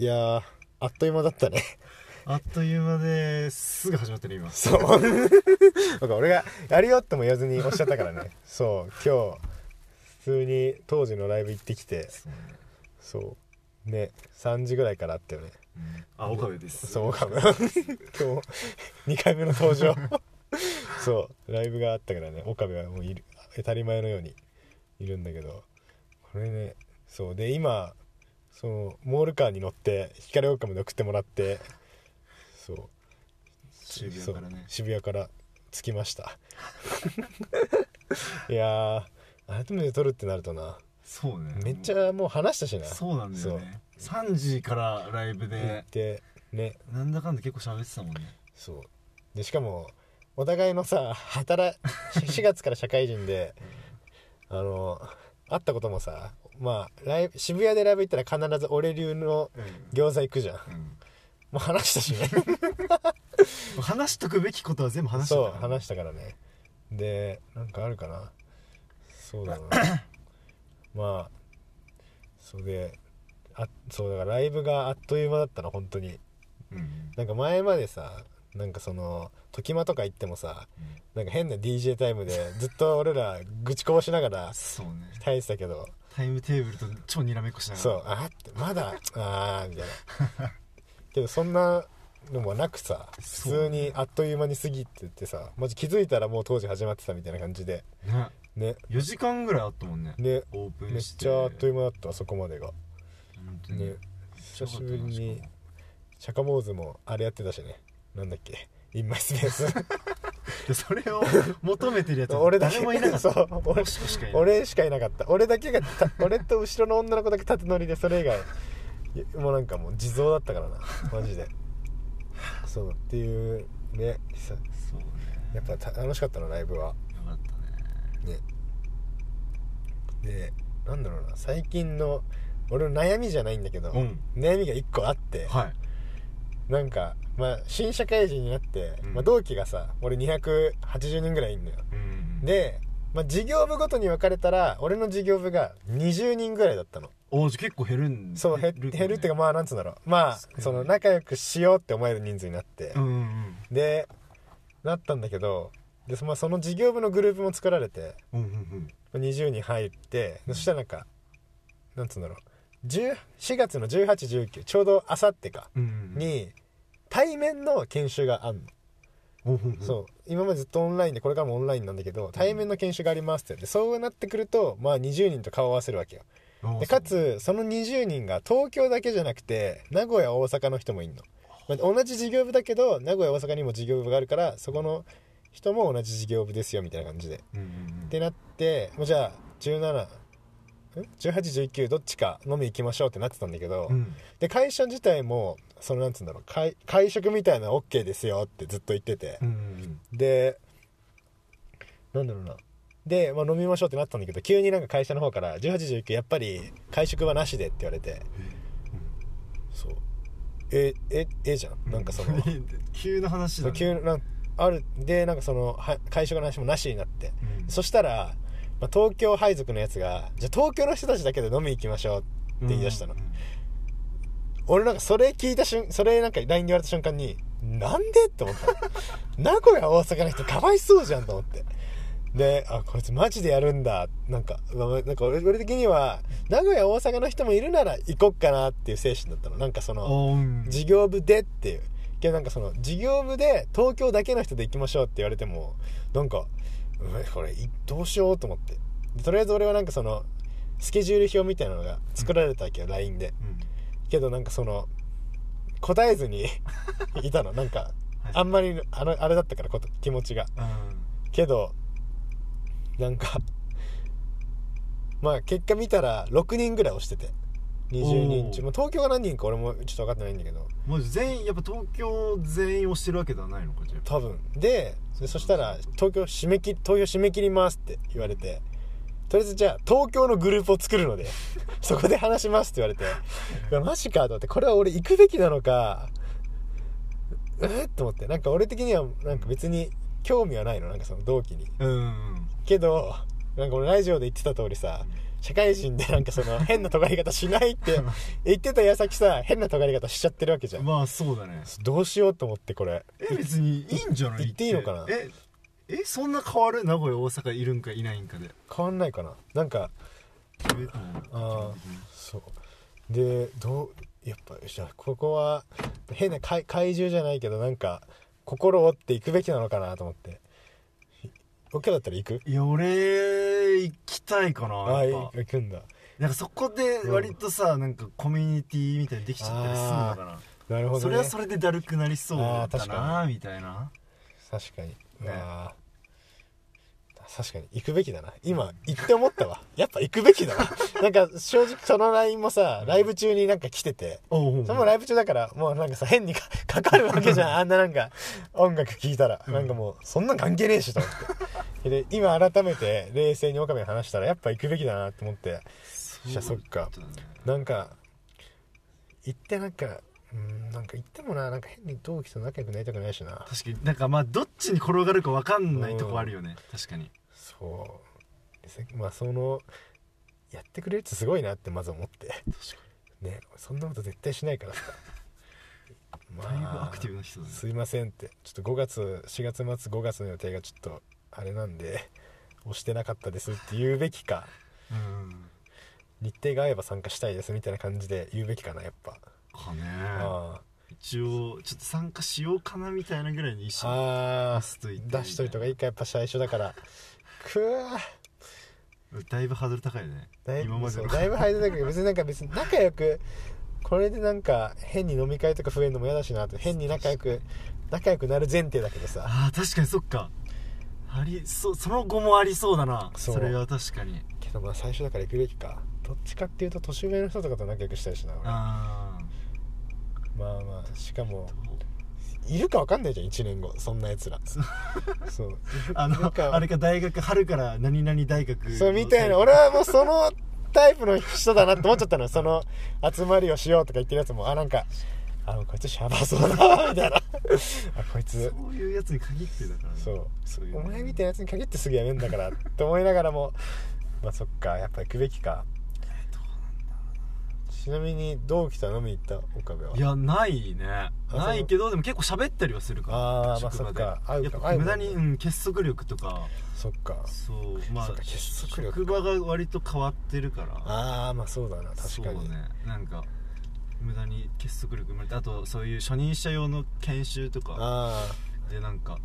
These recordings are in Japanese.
いやーあっという間だったね。あっという間ですぐ始まってる今。そう。なんか俺がやるよっても言わずにおっしゃったからね。そう。今日普通に当時のライブ行ってきてそうね。そう。ね3時ぐらいからあったよね。うん。あ岡部です。そうかも 今日2回目の登場。そう。ライブがあったからね。岡部はもういる当たり前のようにいるんだけど。これねそう。で今そのモールカーに乗って光岡まで送ってもらってそう。渋谷からね。渋谷から着きました。いやー改めて撮るってなるとな。そうね。めっちゃもう話したしな。そうなんだよね。3時からライブ行でってね。なんだかんだ結構喋ってたもんね。そう。でしかもお互いのさ働4月から社会人で あの会ったこともさまあライブ渋谷でライブ行ったら必ず俺流の餃子行くじゃん。もうん。う話したしね。話しとくべきことは全部話しそうたから話したからね。でなんかあるかな。そうだな。まあそれであそうだからライブがあっという間だったの本当に。うん。なんか前までさなんかその時間とか行ってもさなんか変な DJ タイムでずっと俺ら愚痴こぼしながらそうね。耐えてたけどタイムテーブルと超にらめっこしながら。そうあってまだあーみたいな。けどそんなのもなくさ普通にあっという間に過ぎてってさマジ気づいたらもう当時始まってたみたいな感じで。ね。ね。4時間ぐらいあったもんね。ね。オープめっンして。ちゃあっという間だったわそこまでが。本当に。ね。久しぶりにシャカモーズもあれやってたしね。なんだっけ。インマイスペースでそれを求めてるやつ。俺だけ。誰もいなかった。俺もしかいない俺しかいなかった。俺だけがた俺と後ろの女の子だけ縦乗りでそれ以外。いやもうなんかもう地蔵だったからな。マジで。そうっていうね。さそうね。やっぱた楽しかったなライブは。よかったね。ね。でなんだろうな。最近の俺の悩みじゃないんだけど、うん。悩みが1個あって、はいなんかまあ新社会人になって、うん。まあ、同期がさ俺280人ぐらいいんのよ。うんで、まあ、事業部ごとに分かれたら俺の事業部が20人ぐらいだったの。おじゃあ結構減るんそう減ね。減るっていうかまあなんつうんだろう。まあその仲良くしようって思える人数になって、うんうんでなったんだけどで、そまあ、その事業部のグループも作られてうんうんうん。20人入ってそしたらなんかなんつうんだろう。10 4月の1819ちょうどあさってかに対面の研修があんの、そう。今までずっとオンラインでこれからもオンラインなんだけど対面の研修がありますって言ってそうなってくるとまあ20人と顔を合わせるわけよ。あでかつその20人が東京だけじゃなくて名古屋大阪の人もいんの、まあ同じ事業部だけど名古屋大阪にも事業部があるからそこの人も同じ事業部ですよみたいな感じで。ってなってもうじゃあ17ん1819どっちか飲み行きましょうってなってたんだけど、うん。で会社自体もそのなんつうんだろう会会食みたいなの OK ですよってずっと言ってて。う、んうんでなんだろうな。で、まあ、飲みましょうってなったんだけど急になんか会社の方から1819やっぱり会食はなしでって言われて。そう。えええじゃん。なんかその 急な話だね。急なんあるでなんかそのは会食の話もなしになって、うん。そしたら、まあ、東京配属のやつがじゃあ東京の人たちだけで飲み行きましょうって言い出したの、うんうん俺なんかそれ聞いた瞬それなんか LINE で言われた瞬間になんでって思ったの。名古屋大阪の人かわいそうじゃんと思って。であこいつマジでやるんだ。なんかなんか俺俺的には名古屋大阪の人もいるなら行こっかなっていう精神だったの。なんかその事業部でっていう。けどなんかその事業部で東京だけの人で行きましょうって言われてもなんかこれいどうしようと思って。でとりあえず俺はなんかそのスケジュール表みたいなのが作られたわけよ、LINE で。うん。けどなんかその答えずに いたの。なんかあんまりあのあれだったからこと気持ちが。うん。けどなんかまあ結果見たら6人ぐらい押してて20人中おー。もう東京が何人か俺もちょっと分かってないんだけど。もう全員やっぱ東京全員をしてるわけではないのかじゃあ。多分。ででそしたら東京締め切り投票締め切りますって言われて。とりあえずじゃあ東京のグループを作るので そこで話しますって言われて。いやマジかと思ってこれは俺行くべきなのかえっと思って。なんか俺的にはなんか別に興味はないの。なんかその同期に。うんうんけどなんか俺ラジオで言ってた通りさ社会人でなんかその変な尖り方しないって 言ってた矢先さ変な尖り方しちゃってるわけじゃん。まあそうだね。どうしようと思ってこれ。え別にいいんじゃない？行っていいのかな？ええそんな変わる？名古屋大阪いるんかいないんかで。変わんないかな。なんかあーそう。でどうやっぱじゃあここは変な怪怪獣じゃないけどなんか心を折っていくべきなのかなと思ってオッケーだったら行く？いや俺行きたいかなあ行くんだ。なんかそこで割とさ、なんかコミュニティみたいにできちゃったりするのかな、なるほど、ね、それはそれでだるくなりそうだなみたいな。確かに、ね。あー確かに行くべきだな。今行って思ったわ。やっぱ行くべきだわ。なんか正直その LINE もさライブ中になんか来てて。おうそれもライブ中だからもうなんかさ変にか かかるわけじゃん。あんななんか音楽聴いたら、うん。なんかもうそんなん関係ねえしと思って。で今改めて冷静に岡部に話したらやっぱ行くべきだなって思って。じゃあそっか。なんか行ってなんかうんなんか行ってもななんか変に同期と仲良くなりたくないしな。確かに。なんかまあどっちに転がるか分かんないとこあるよね、確かに。そう。せまあそのやってくれるってすごいなってまず思って。確かねそんなこと絶対しないからさ。にだいぶアクティブな人だね。すいませんって。ちょっと5月4月末5月の予定がちょっとあれなんで押してなかったですって言うべきか。うん。日程が合えば参加したいですみたいな感じで言うべきかなやっぱ、かね。あ一応ちょっと参加しようかなみたいなぐらいに一緒にああ出しといて出しといた方がいいかやっぱ最初だから。くわだいぶハードル高いね。だい今までだいぶ入りだけど別になんか別に仲良くこれでなんか変に飲み会とか増えるのも嫌だしなって変に仲良く仲良くなる前提だけどさ。あー確かにそっか。ありそうその後もありそうだな。そう。それは確かに。けどまあ最初だから行くべきか。どっちかっていうと年上の人とかと仲良くしたいしな俺。あまあまあしかもーいるか分かんないじゃん1年後そんなやつら。そう。あのあれか大学春から何々大学そうみたいな。俺はもうそのタイプの人だなって思っちゃったの。よ その集まりをしようとか言ってるやつもあなんかあこいつシャバそうだなみたいな。あこいつ。そういうやつに限ってだからね。そう。そういうお前みたいなやつに限ってすぐやめんだからって思いながらもまあそっかやっぱ行くべきかちなみに同期とは飲みに行った岡部は。いやないね。あないけどでも結構喋ったりはするから。あーまあそっか。合うか。無駄に、うん、結束力とか。そっか。そう。まあ結束力職場が割と変わってるから。ああまあそうだな。確かに、そうね。なんか無駄に結束力生まれてあとそういう初任者用の研修とかあでなんか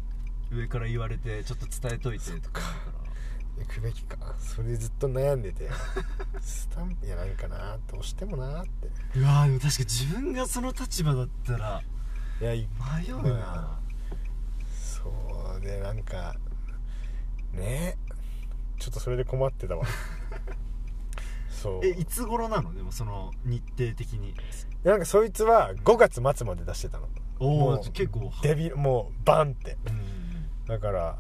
上から言われてちょっと伝えといてとかか行くべきか。それでずっと悩んでて。スタンプやないかなどうしてもなって。うわーでも確か自分がその立場だったらいやい迷うな、まそうでなんかね。ちょっとそれで困ってたわ。そう。えいつ頃なの？でもその日程的に。なんかそいつは5月末まで出してたの。おお結構デビもうバンって。うん。だから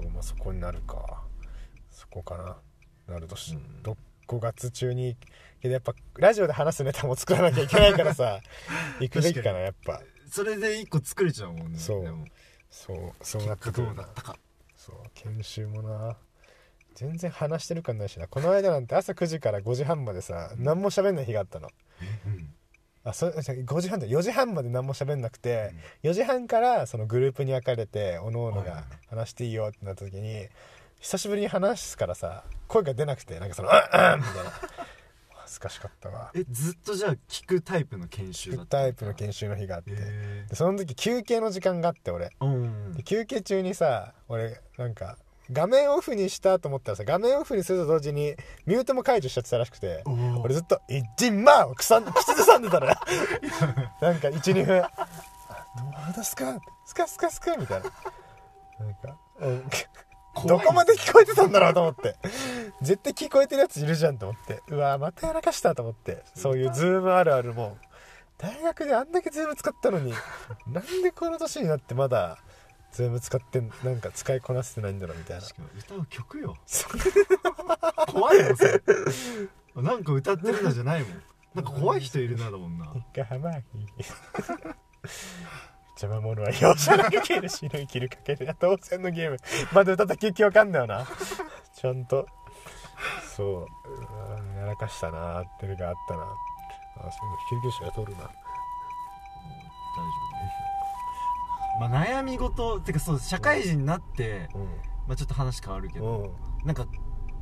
そうまあそこになるか。そこかな。なるとし、うん。ど5月中にけどやっぱラジオで話すネタも作らなきゃいけないからさ。行くべきかなやっぱ。それで一個作れちゃうもんねそう。そう。そうなってくるな。うだったか。そう。研修もな。全然話してる感ないしな。この間なんて朝9時から5時半までさ何も喋んない日があったの。うんあそ5時半で4時半まで何も喋んなくて、4時半からそのグループに分かれておのおのはいはい。が話していいよってなった時に久しぶりに話すからさ声が出なくてなんかその「うん。うん」みたいな。恥ずかしかったわ。えずっとじゃあ聞くタイプの研修だったタイプの研修の日があって、へでその時休憩の時間があって俺。えうん。で休憩中にさ俺なんか画面オフにしたと思ったらさ画面オフにすると同時にミュートも解除しちゃってたらしくて俺ずっと「いっじんま!」を口ん口ずさんでたのよ。なんか12分。あ「どうですか?」スカスカスカみたいな。なんかうん。どこまで聞こえてたんだろうと思って。絶対聞こえてるやついるじゃんと思って。うわまたやらかしたと思って。そういうズームあるあるも大学であんだけズーム使ったのになんでこの年になってまだズーム使ってなんか使いこなせてないんだろうみたいな。しかも歌う曲よ。怖いもんそれ。なんか歌ってるのじゃないもん。なんか怖い人いるなだもんな。がはまぎ邪魔者は容赦なく切る死ぬ生きるかけるや当然のゲーム。まだ歌った記憶わかんだよな。ちゃんと。そう。やらかしたなーっていうのがあったな。あそういう救急車が通るな。大丈夫まあ悩み事てかそう社会人になって、まあ、ちょっと話変わるけうど、んうん。なんか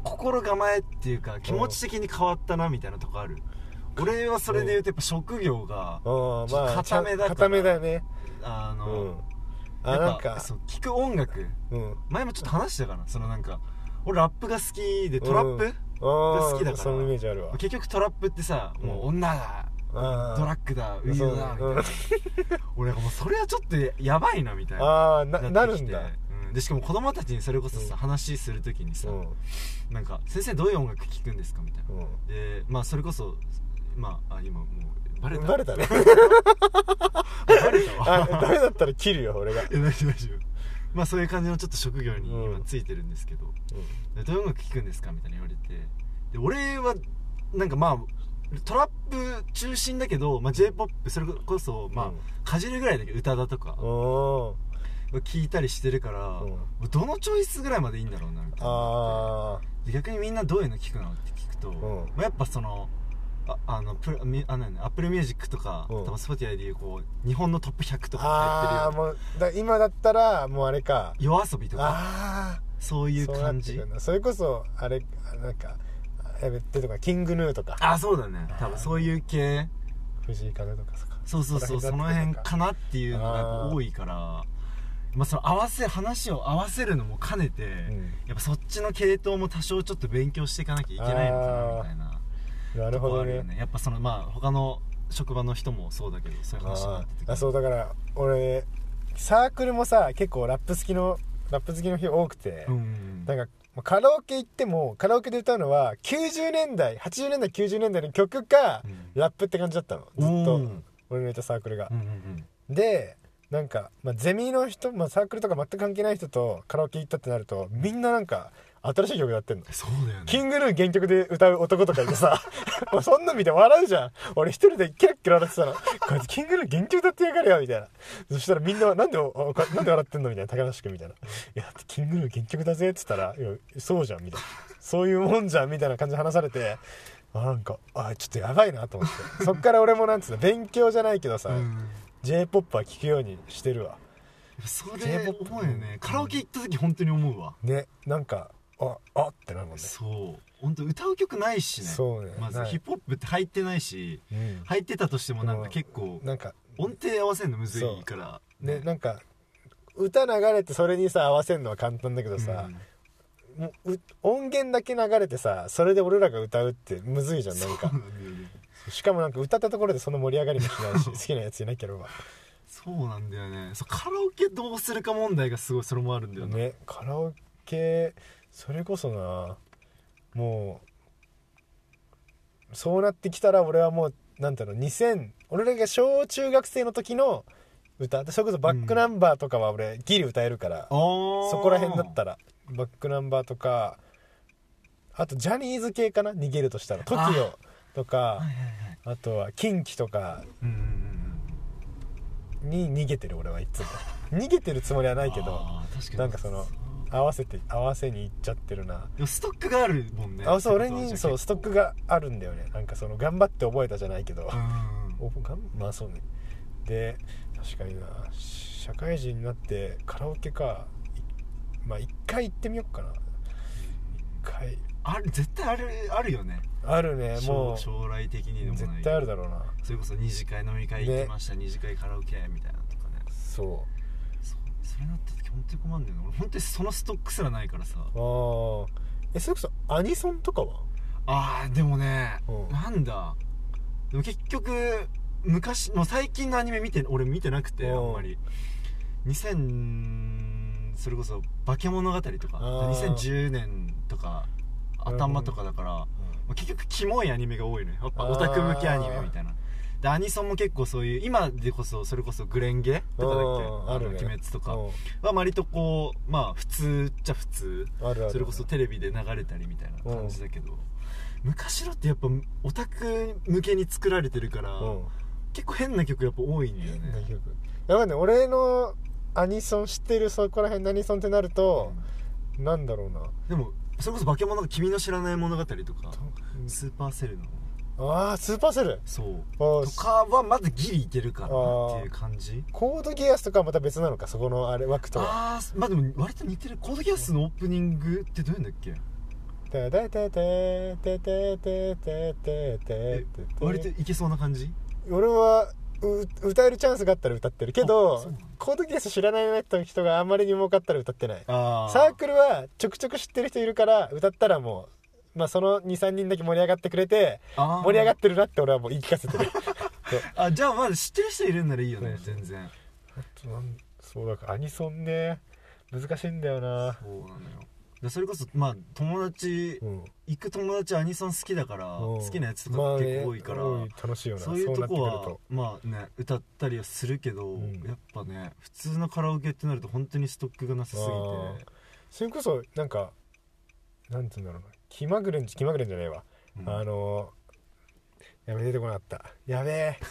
心構えっていうか気持ち的に変わったなみたいなとこある。俺はそれで言うとやっぱ職業が固めだから固めだよね。あの、うん。あなんか。そう聞く音楽。うん。前もちょっと話したかな。そのなんか俺ラップが好きでトラップ、あー好きだから。そのイメージあるわ。結局トラップってさ、もううん。女だあードラッグだウィードだみたいな、俺もうそれはちょっとやばいなみたいな。ああななるんだ。うん、でしかも子供たちにそれこそさ、うん。話するときにさ、うん。なんか「先生どういう音楽聴くんですか?」みたいな。うん。でまあそれこそまああ今もうバレた。バレたね。バレたわ。あダメだったら切るよ俺が。いや大丈夫大丈夫。まあそういう感じのちょっと職業にうん。今ついてるんですけど、でどういう音楽聴くんですかみたいな言われて。で俺はなんかまあトラップ中心だけど、まあ、j p o p それこそまあ、うん。かじるぐらいだけど宇多田とかうん。聞いたりしてるから、うん。どのチョイスぐらいまでいいんだろうなみたいな逆にみんなどういうの聞くのって聞くと、ん。まあ、やっぱそのああのプあなんだアップルミュージックとか、うん。多分 Spotify でいうこう日本のトップ100とあかああ入ってるうだ今だったらもうあれか。夜遊びとか。あそういう感じ。それこそあれなんかやめてとかキングヌーとか。あそうだね。多分そういう系。藤井風とかさ。そうそうそうその辺かなっていうのが多いから。まあその合わせ話を合わせるのも兼ねて、うん。やっぱそっちの系統も多少ちょっと勉強していかなきゃいけないのかなみたいななるほどとこあるよね。やっぱそのまあ他の職場の人もそうだけどそういう話になあっててー。あそうだから俺サークルもさ結構ラップ好きのラップ好きの人多くて、うん。なんかまあカラオケ行ってもカラオケで歌うのは90年代80年代90年代の曲か、うん。ラップって感じだったの。ずっおとー俺のいたサークルが。うん、うん。でなんか、まあ、ゼミの人、まあ、サークルとか全く関係ない人とカラオケ行ったってなるとみんななんか新しい曲やってんの。そうだよね。キングルー原曲で歌う男とかいてさ。も うそんな見て笑うじゃん。俺一人でキラッキラ笑ってたの。こいつキングルー原曲歌ってやがれよみたいな。そしたらみんななんでなんで笑ってんの？みたいな。高梨君みたいな。いやだってキングルー原曲だぜって言ったらそうじゃんみたいな。そういうもんじゃんみたいな感じで話されてあなんかあちょっとやばいなと思って。そっから俺もなんつうの勉強じゃないけどさ、うん。J p o p は聴くようにしてるわ。それ思うよね。カラオケ行った時本当に思うわ。ねなんかああってなるもんね。そう。本当歌う曲ないしね。そうね。まずヒップホップって入ってないしうん。入ってたとしてもなんか結構なんか音程合わせるのむずいから。ねなんか歌流れてそれにさ合わせるのは簡単だけどさ、もうう音源だけ流れてさそれで俺らが歌うってむずいじゃんなんか。ね。しかもなんか歌ったところでその盛り上がりもしないし 好きなやついなければそうなんだよね。そうカラオケどうするか問題がすごいそれもあるんだよね。ねカラオケそれこそなもうそうなってきたら俺はもうなんだろう2000俺らが小中学生の時の歌それこそバックナンバーとかは俺ギリ歌えるから、そそこら辺だったらバックナンバーとかあとジャニーズ系かな逃げるとしたら TOKIO とかあとはキンキとかに逃げてる俺はいつも。逃げてるつもりはないけどなんかその合わせて合わせに行っちゃってるな。でもストックがあるもんね。あそう俺にそうストックがあるんだよね。なんかその頑張って覚えたじゃないけど。じゃあ結構おがんまあそうね。で確かにな。社会人になってカラオケかいまあ一回行ってみようかな。一回。ある絶対あるあるよね。あるねも将将来的にでも絶対あるだろうな。それこそ二次会飲み会行きました、二次会カラオケみたいなのとかね。そそうそれなった時本当に困るんだよね俺本当にそのストックすらないからさ。うああえそれこそアニソンとかは？あーでもね、うん。なんだ。でも結局昔もう最近のアニメ見て俺見てなくてうん。あんまり。2000それこそ「化け物語」とか。あー。2010年とか頭とかだから、まあ結局キモいアニメが多いのよ。やっぱオタク向けアニメみたいなでアニソンも結構そういう今でこそそれこそグレンゲとかだっけ？うんあるね。の鬼滅とかうん。は割とこうまあ普通っちゃ普通。それこそテレビで流れたりみたいな感じだけど。昔のってやっぱオタク向けに作られてるから、うん。結構変な曲やっぱ多いんだよね。変な曲。やばいね。俺のアニソン知ってるそこら辺のアニソンってなると、なんだろうな。でもそれこそ化け物が君の知らない物語とかうん。スーパーセルのああスーパーセル？そう。あとーかはまだギリいけるかなっていう感じ。コードギアスとかはまた別なのかそこのあれ枠とは。ああまあでも割と似てる。コードギアスのオープニングってどういうんだっけ？てててててててててえて割といけそうな感じ俺はう歌えるチャンスがあったら歌ってるけあどコードギアス知らない人があんまりにも多かったら歌ってないあサークルはちょくちょく知ってる人いるから歌ったらもうまあその23人だけ盛り上がってくれてあー。盛り上がってるなって俺はもう言い聞かせてる。あじゃあまだ知ってる人いるんならいいよね全然。あとなんそうだからアニソンね難しいんだよな。そうなのよ。でそれこそまあ友達うん。行く友達アニソン好きだからうん。好きなやつとかまあね結構多いから、多い楽しいよな。そういうとこなってはくるまあね歌ったりはするけど、んやっぱね普通のカラオケってなると本当にストックがなさすぎてあーそれこそなんかなんつうん。だろうなキマグレンキマグレンじゃねえわ、うん。あのー、やべ出てこなかった。やべえ。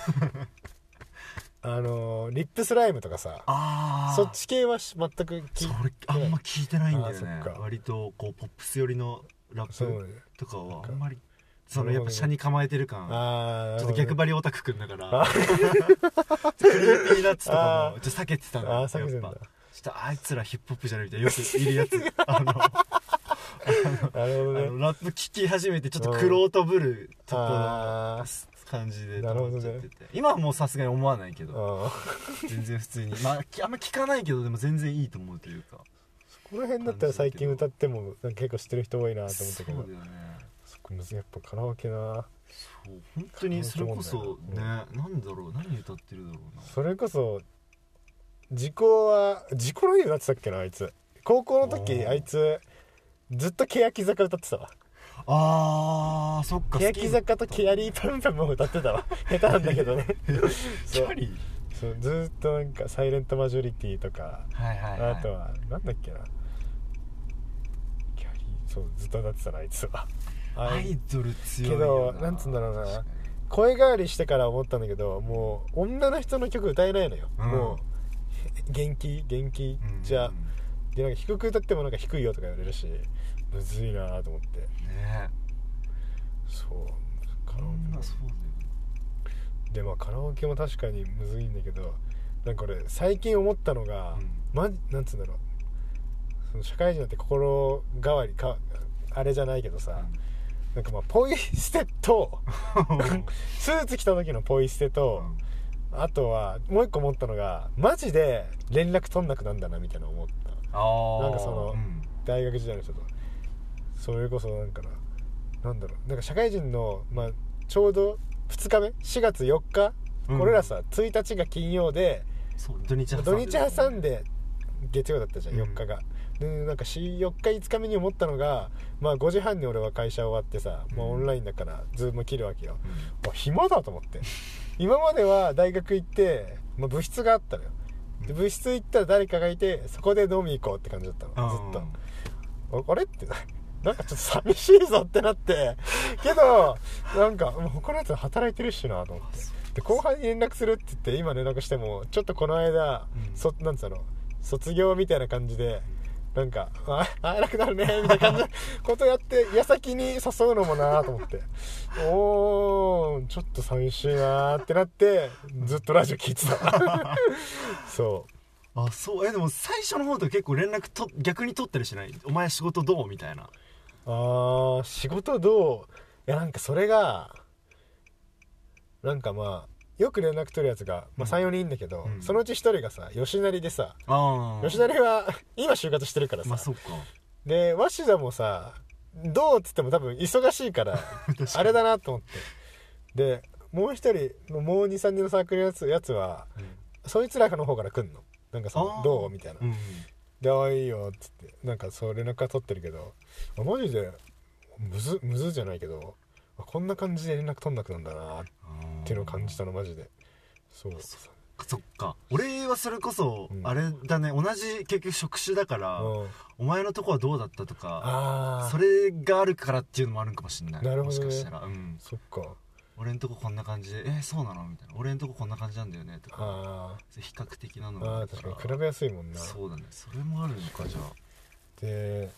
あのー、リップスライムとかさそっち系はし全くそれあんま聞いてないんだよね。割とこうポップス寄りのラップね。とかはあんまりそのやっぱ斜に構えてる感ちょっと逆張りオタクくんだからあクリーピーナッツとかあもちょっと避けてたのあやっぱ。ちょっとあいつらヒップホップじゃないみたいなよくいるやつ。あの なるほあどね。のラップ聞き始めてちょっとクロートぶるとこあの感じでなるほどね今はもうさすがに思わないけど。あ全然普通に。まあきあんま聞かないけどでも全然いいと思うというか。この辺だったら最近歌っても結構知ってる人多いなと思ったそうけどだよね。そこやっぱカラオケな。そう本当にそれこそねうんなんだろう何歌ってるだろうな。それこそ時効は時効何歌ってたっけなあいつ。高校の時あいつずっと欅坂歌ってたわ。あーそっか欅坂とキャリーパンパンも歌ってたわ。下手なんだけどね。キャリー。そうずーっとなんか「サイレントマジョリティ」とかはいはいはい。あとはなんだっけな。キャリーそうずっと歌ってたなあいつは。アイドル強いけよどなんつうんだろうな。声変わりしてから思ったんだけどもう女の人の曲歌えないのよ、うん。もう元気元気うんじゃあでなんか低く歌ってもなんか低いよとか言われるしむずいなと思って。ねそう。カラオケもそうだよでまあカラオケも確かにむずいんだけどなんか俺最近思ったのが、うん。まなんつうんだろう。その社会人になって心変わりかあれじゃないけどさ、なんかまあポイ捨てと スーツ着た時のポイ捨てと、あとはもう一個思ったのがマジで連絡取んなくなんだなみたいな思った。なんかそのうん。大学時代の人とそれこそなんかななんだろうなんか社会人の、まあ、ちょうど2日目4月4日、うん。俺らさ1日が金曜で土日挟んで。土日挟んで月曜だったじゃんうん。4日が、でなんか4 4日5日目に思ったのが、まあ、5時半に俺は会社終わってさ、まあ、うん。オンラインだからズーム切るわけよ、うん。あ暇だと思って。今までは大学行って、まあ、部室があったのよ。で部室行ったら誰かがいてそこで飲み行こうって感じだったのずっと。ああれってなんかちょっと寂しいぞってなって。けどなんかもう他のやつは働いてるしなと思って。で後輩に連絡するって言って今連絡してもちょっとこの間、うん。そなんつうの卒業みたいな感じでなんかあ会えなくなるねみたいな感じの ことやって矢先に誘うのもなと思って。おーちょっと寂しいなってなってずっとラジオ聞いてた。そう。あそう。えでも最初の方と結構連絡と逆に取ったりしない？お前仕事どう？みたいなあー仕事どう？いやなんかそれがなんかまあよく連絡取るやつが、まあ、うん。34人いんだけど、うん。そのうち1人がさ吉成でさあ吉成は今就活してるからさ、まあそうか。で鷲田もさどうっつっても多分忙しいから あれだなと思って。でもう一人のもう23人のサークルのやつやつはそいつらの方から来んの。なんかそのあー。どう？みたいな。うんで「ああいいよ」っつって。なんかそう連絡は取ってるけどあマジでむずむずじゃないけどあこんな感じで連絡取んなくなんだなっていうのを感じたのマジで。そう。そっか俺はそれこそうん。あれだね同じ結局職種だからうん。お前のとこはどうだったとかそれがあるからっていうのもあるんかもしんない。なるほどね。もしかしたら。うん。そっか。俺んとここんな感じでえそうなのみたいな。俺んとここんな感じなんだよねとか。比較的なのもある確かに比べやすいもんな。そうだね。それもあるのかじゃあ。でで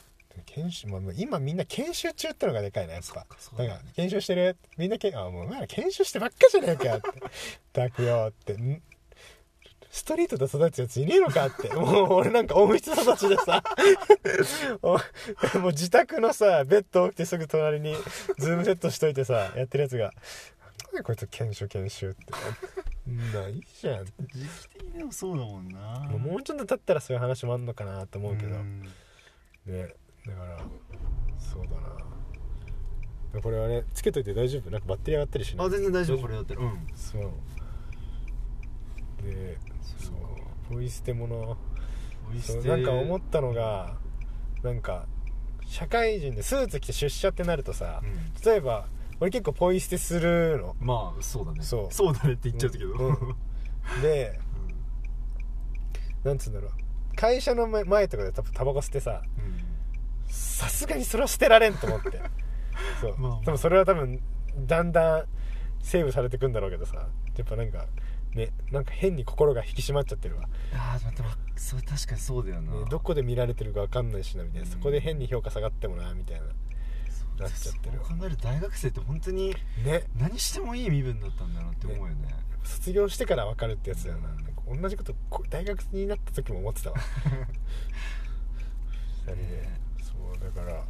研修、まあ、今みんな研修中ってのがでかいなやっぱ。だか研修してる。みんなけあもうお前ら研修してばっかじゃねえかって。たくよって。ん？ストリートで育つやついねえのかって。もう俺なんか温室育ちでさ。おもう自宅のさベッド起きてすぐ隣にズームセットしといてさやってるやつが「何こいつ研修研修」って。ないいじゃん。時期的にもそうだもんな。もうちょっと経ったらそういう話もあんのかなと思うけど、ん。ねだからそうだな。これはねつけといて大丈夫？なんかバッテリー上がったりしない？あ全然大丈夫これだったら。うん。そう。でそう。ポイ捨てもの。そうなんか思ったのがなんか社会人でスーツ着て出社ってなるとさうん。例えば俺結構ポイ捨てするの。まあそうだね。そう。そうだねって言っちゃったけど。うん。うん。でなんつうんだろう。会社の前前とかでタタバコ吸ってさうんさすがにそれは捨てられんと思って。そう、まあまあ。多分それは多分だんだんセーブされてくんだろうけどさ。やっぱなんかねなんか変に心が引き締まっちゃってるわ、ね、ああ待ってまそれ確かにそうだよな。どこで見られてるか分かんないしなみたいな、うん。そこで変に評価下がってもなみたいな。そうなっちゃってる。考えると大学生って本当にね。何してもいい身分だったんだなって思うよね。卒業してから分かるってやつだよななんか同じことこ大学になった時も思ってたわ。二人で。そうだから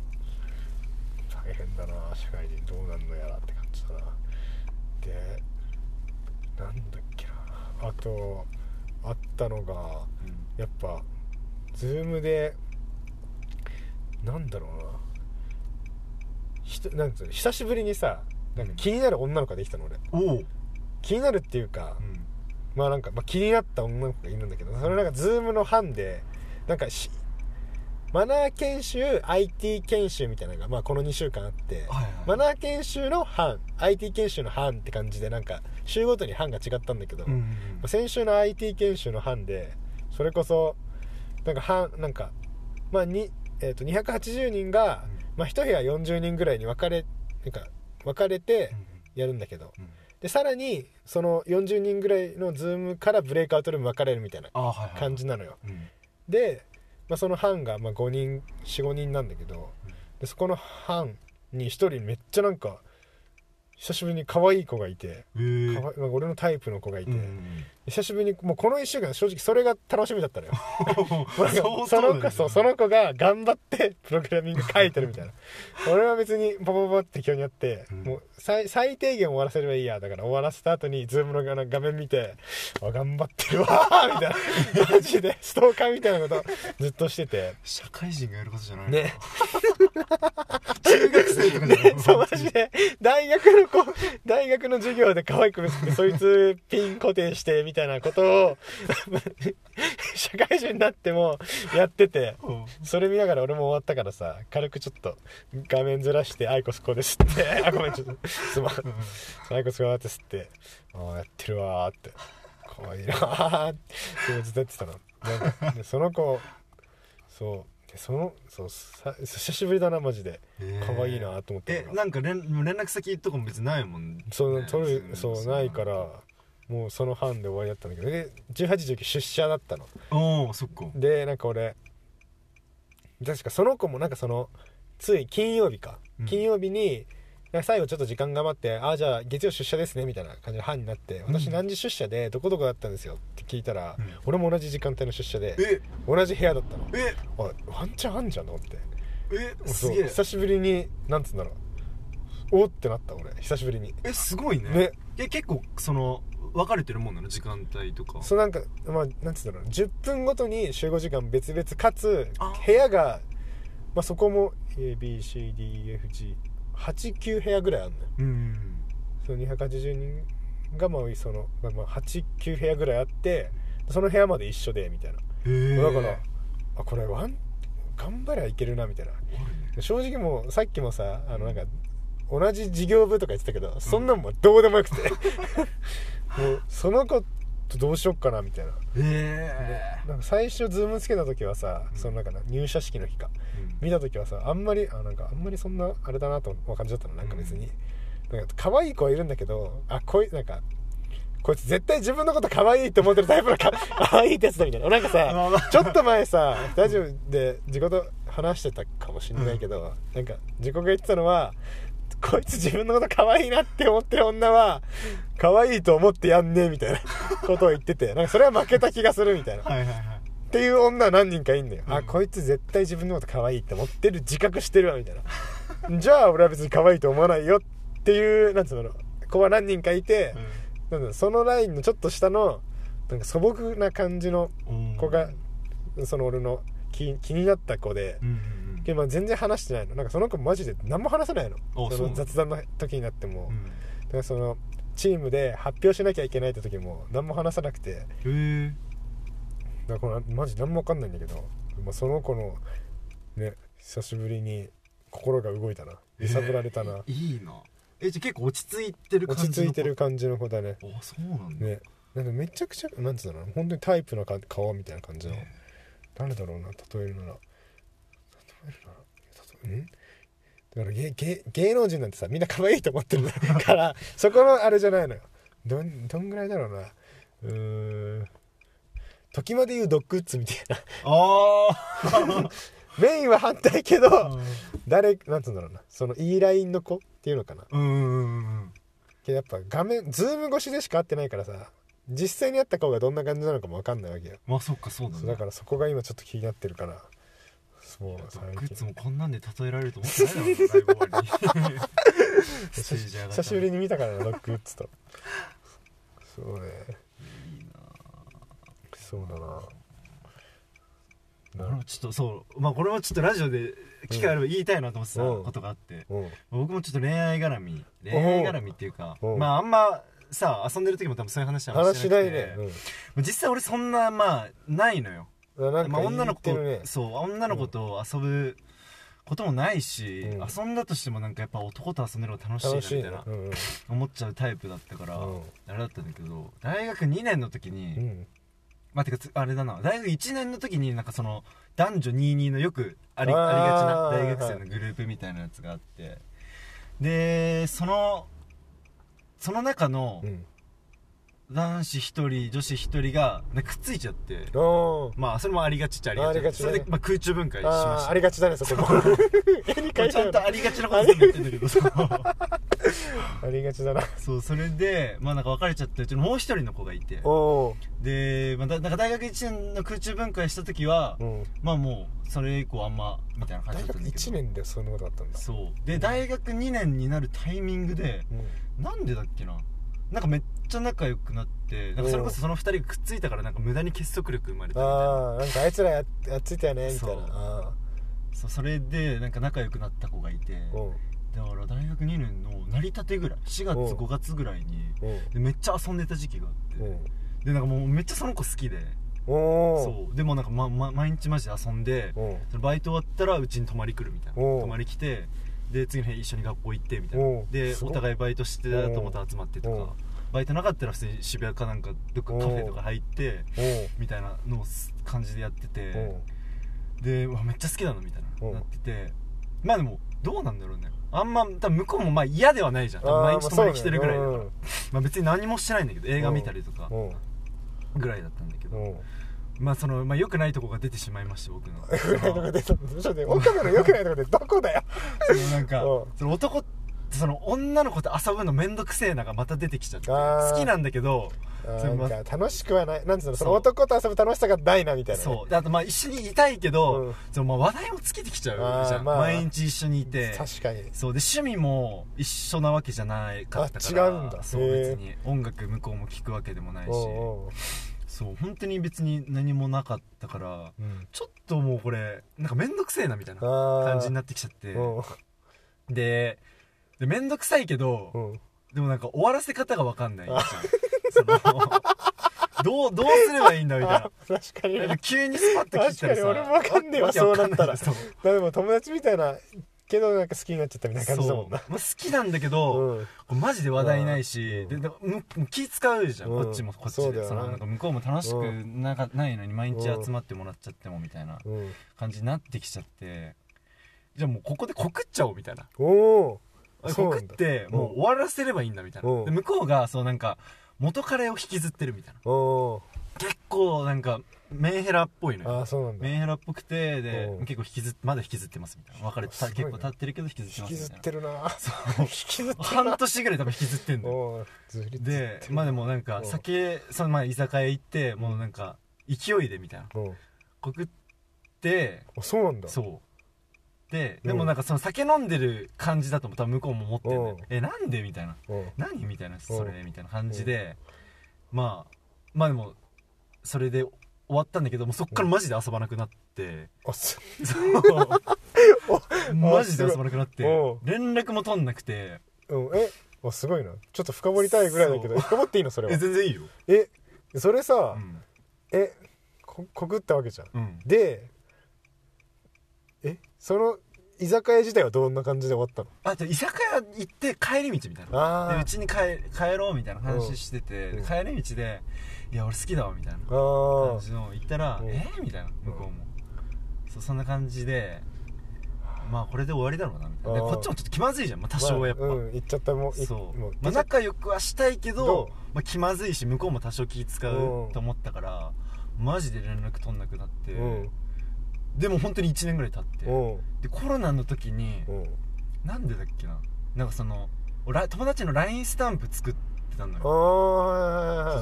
大変だな社会人どうなんのやらって感じだな。でなんだっけな。あとあったのがやっぱズームでなんだろうな。ひとなんつうの久しぶりにさなんか気になる女の子ができたの俺。おお気になるっていうか、うん。まあなんか、まあ、気になった女の子がいるんだけどそれなんかズームの班でなんかしマナー研修 IT 研修みたいなのが、まあ、この2週間あって、はいはい。マナー研修の班 IT 研修の班って感じでなんか週ごとに班が違ったんだけど、まうんうん。あ先週の IT 研修の班でそれこそなんか班なんか、まあにえー、と280人が、まあ、1部屋40人ぐらいに分かれなんか分かれてやるんだけど、うん。でさらにその40人ぐらいのズームからブレイクアウトルーム分かれるみたいなあはいはい。感じなのよ。うん。で、まあ、その班がまあ5人45人なんだけどうん。でそこの班に1人めっちゃなんか久しぶりに可愛い子がいて、へえかわいまあ俺のタイプの子がいて、うん久しぶりにもうこの1週間正直それが楽しみだったのよ。その子そうその子が頑張ってプログラミング書いてるみたいな。俺は別にポポポって適当にやって、うん。もう最最低限終わらせればいいやだから終わらせた後にズームの画画面見てあ頑張ってるわー みたいな。マジでストーカーみたいなことずっとしてて。社会人がやることじゃないね。中学生とかじゃないそうマジで。大学の子大学の授業で可愛く見せてそいつピン固定してみたいなことを 社会人になってもやっててうん。それ見ながら俺も終わったからさ軽くちょっと画面ずらして「アイコスこうです」って「あごめんちょっとすまん」アイコスこうやって吸って「ああやってるわ」って「可愛いなー」って。ずっとやってたの。でその子そう。でそのそうさ久しぶりだなマジで。可愛いなと思ったえなんか連連絡先とかも別にないもんそうね取るそうないからもうその班で終わりだったんだけどで1819出社だったの。おおそっか。でなんか俺確かその子もなんかそのつい金曜日か、うん。金曜日になんか最後ちょっと時間が余って「ああじゃあ月曜出社ですね」みたいな感じの班になって「うん。私何時出社でどこどこだったんですよ」って聞いたら、うん。俺も同じ時間帯の出社でえ？同じ部屋だったの。え？あワンチャンあんじゃんと思って。え？そうすげえ。久しぶりになんつうんだろう。おってなった俺久しぶりに。えすごいね。ね。え結構その分かれてるもんなの時間帯とか。そうなんかまあなんつうんだろう。10分ごとに集合時間別々かつあ部屋が、まあ、そこも ABCDFG89 部屋ぐらいあるのよ。うんその280人がまあその、まあ、まあ89部屋ぐらいあってその部屋まで一緒でみたいな。へえだからあこれワン頑張りゃいけるなみたいな。正直もうさっきもさあのなんか同じ事業部とか言ってたけど、そんなんもうどうでもよくてもうその子とどうしよっかなみたいな。えなんか最初ズームつけた時はさ、うん。そのなんかな入社式の日か。見た時はさあんまりあなんかあんまりそんなあれだなと感じだったの。なんか別に、なんか可愛い子はいるんだけどあこいなんかこいつ絶対自分のこと可愛いって思ってるタイプのか 可愛いってやつだみたいな。なんかさまあまあ。ちょっと前さラジオで自己と話してたかもしれないけど、なんか自己が言ってたのはこいつ自分のこと可愛いなって思ってる女は可愛いと思ってやんねえみたいな ことを言っててなんかそれは負けた気がするみたいな。はいはいはい。っていう女何人かいんのよ、あうん。こいつ絶対自分のこと可愛いって思ってる自覚してるわみたいな。じゃあ俺は別に可愛いと思わないよっていうなんつうの子は何人かいて、なんだそのラインのちょっと下のなんか素朴な感じのうん。子がその俺の気気になった子で、うんうんうんけどまあ全然話してないの。なんかその子マジで何も話さないの。その雑談の時になっても、うん。だからそのチームで発表しなきゃいけないって時も何も話さなくて。へえ。だからマジ何も分かんないんだけど、まあ、その子のね久しぶりに心が動いたな。揺さぶられたな、いいな。えじゃあ結構落ち着いてる感じの落ち着いてる感じの子だね。あそうなんだ。ね。なんかめちゃくちゃなんつうの本当にタイプのか顔みたいな感じの。へ誰だろうな例えるなら例え？るなら例えんだから芸芸芸能人なんてさみんな可愛いと思ってる からそこのあれじゃないのよ。どんどんぐらいだろうな。うーん。時まで言うドッグウッズみたいな。あ メインは反対けどあ誰なんつうんだろうな。そのいいラインの子っていうのかな。うんうんうんうん。けどやっぱ画面ズーム越しでしか会ってないからさ実際に会った顔がどんな感じなのかも分かんないわけよ。まあそっかそうだね。そうだからそこが今ちょっと気になってるからそう最グッズ近もこんなんで例えられると思ってないだろうな 久しぶりに見たからなロッズと。そうね。いいなそうだな。俺もちょっとそうまあこれもちょっとラジオで機会あれば言いたいなと思ってたうん。ことがあって。うん。僕もちょっと恋愛絡み恋愛絡みっていうかう。んまああんまさ遊んでる時も多分そういう話は話しないしてなくてね実際俺そんなまあないのよまあ、女の子そう女の子と遊ぶこともないし、うん。遊んだとしてもなんかやっぱ男と遊んでるのが楽しいなみたいな、ね。うん思っちゃうタイプだったから、うん。あれだったんだけど大学2年の時に、うん。まあてかつあれだな大学1年の時になんかその男女22のよくありありがちなはい大学生のグループみたいなやつがあって。でそのその中のうん男子1人女子1人がなんかくっついちゃって。まあそれもありがちっちゃありがち。ありがちだね。それで、まあ、空中分解しました。ありがちだねそこも。ちゃんとありがちなこと全部言ってんだけど ありがちだな。そうそれでまあなんか別れちゃってうちのもう一人の子がいて。で、まあ、だなんか大学1年の空中分解した時は、うん。まあもうそれ以降あんまみたいな感じだったんだけど。1年でそんなことあったんだ。そう。で大学2年になるタイミングでうん。なんでだっけななんかめっちゃ仲良くなってなんかそれこそその2人がくっついたからなんか無駄に結束力生まれたみたいな。ああなんかあいつらややっついたよねみたいな。そう。あそうそれでなんか仲良くなった子がいてだから大学2年の成り立てぐらい4月う。ん5月ぐらいにう。んでめっちゃ遊んでた時期があって、うん。でなんかもうめっちゃその子好きでそう。でもなんか、まま、毎日マジで遊んでバイト終わったらうちに泊まり来るみたいな。泊まり来てで次の日一緒に学校行ってみたいおなですごいお互いバイトしてた友達集まってとおう。かバイトなかったら普通に渋谷かなんかどっかカフェとか入ってみたいなのをす感じでやっておてう。でうわめっちゃ好きなのみたいおう。ななってて。まあでもどうなんだろうね。あんま多分向こうもまあ嫌ではないじゃん。毎日泊まり来てるぐらいだから、まあまあ別に何もしてないんだけど映画見たりとかぐらいだったんだけどまあそのまあ良くないとこが出てしまいまして僕の。良くないとこ出たちょっと待って岡部の良くないとこってどこだよそのなんかうん。その男その女の子と遊ぶのめんどくせえながまた出てきちゃって好きなんだけどそれなんか楽しくはない。なんつうの？その男と遊ぶ楽しさがないなみたいなね。そう。であとまあ一緒にいたいけど、うん。そのまあ話題も尽きてきちゃうじゃん、まあ。毎日一緒にいて。確かに。そう。で趣味も一緒なわけじゃないかったから。あ違うんだ。そう別に。音楽向こうも聴くわけでもないし。おうおうそう本当に別に何もなかったからうん。ちょっともうこれなんか面倒くせえなみたいなあ感じにななってきちゃって。うん。でで面倒くさいけど、うん。でもなんか終わらせ方が分かんない。じゃんそのどうどうすればいいんだみたいあ 確かに急にスパッと切ったらさ。確かに俺も分かんねえわそうなったら。でも友達みたいなけどなんか好きになっちゃったみたいな感じだもんな。まあ、好きなんだけど、うん。マジで話題ないし、うん。で気使うじゃん、うん。こっちもこっちで。そうだよな。のなんか向こうも楽しくうんなかないのに毎日集まってもらっちゃってもみたいなうん。感じになってきちゃってじゃあもうここで告っちゃおうみたいな。お告ってもう終わらせればいいんだみたいな、向こうがそうなんか元彼を引きずってるみたいな結構なんかメンヘラっぽいのよ。ああそうなんだ。メンヘラっぽくてでうん。結構引きずっまだ引きずってますみたいな。別れてたすごいね。結構経ってるけど引きずって引きずっますみたいてるな。なそう。引きずってるな。半年ぐらい多分引きずってんのよ。おーずりずってでるまあでもなんかうん。酒そのまあ居酒屋行ってもうなんか勢いでみたいな。うん。告ってあそうなんだ。そう。でうん。でもなんかその酒飲んでる感じだと多分向こうも思ってんのよ。うん。えなんでみたいな。うん。何みたいなそれみたいな感じで。まあまあでもそれで終わったんだけどもうそっからマジで遊ばなくなって。う。マジで遊ばなくなって。お連絡も取んなくて。うんえあすごいな。ちょっと深掘りたいぐらいだけど深掘っていいのそれえは全然いいよ。えそれさうん。えこ告ったわけじゃん。うん。でえその居酒屋自体はどんな感じで終わったの？あと居酒屋行って帰り道みたいな。でうちに帰帰ろうみたいな話してて、うん。帰り道で「いや俺好きだわ」みたいな感じの言ったら「うん。えみたいな向こうも、そうそんな感じでまあこれで終わりだろうなみたいな。こっちもちょっと気まずいじゃん、まあ、多少はやっぱ、まあうん言っちゃったもんいそう。もうまあ、仲良くはしたいけどまあ、気まずいし向こうも多少気使ううん。と思ったからマジで連絡取んなくなって、うんでも本当に1年ぐらい経ってうん。でコロナの時にうん。なんでだっけな？なんかその俺友達の LINE スタンプ作ってたのあ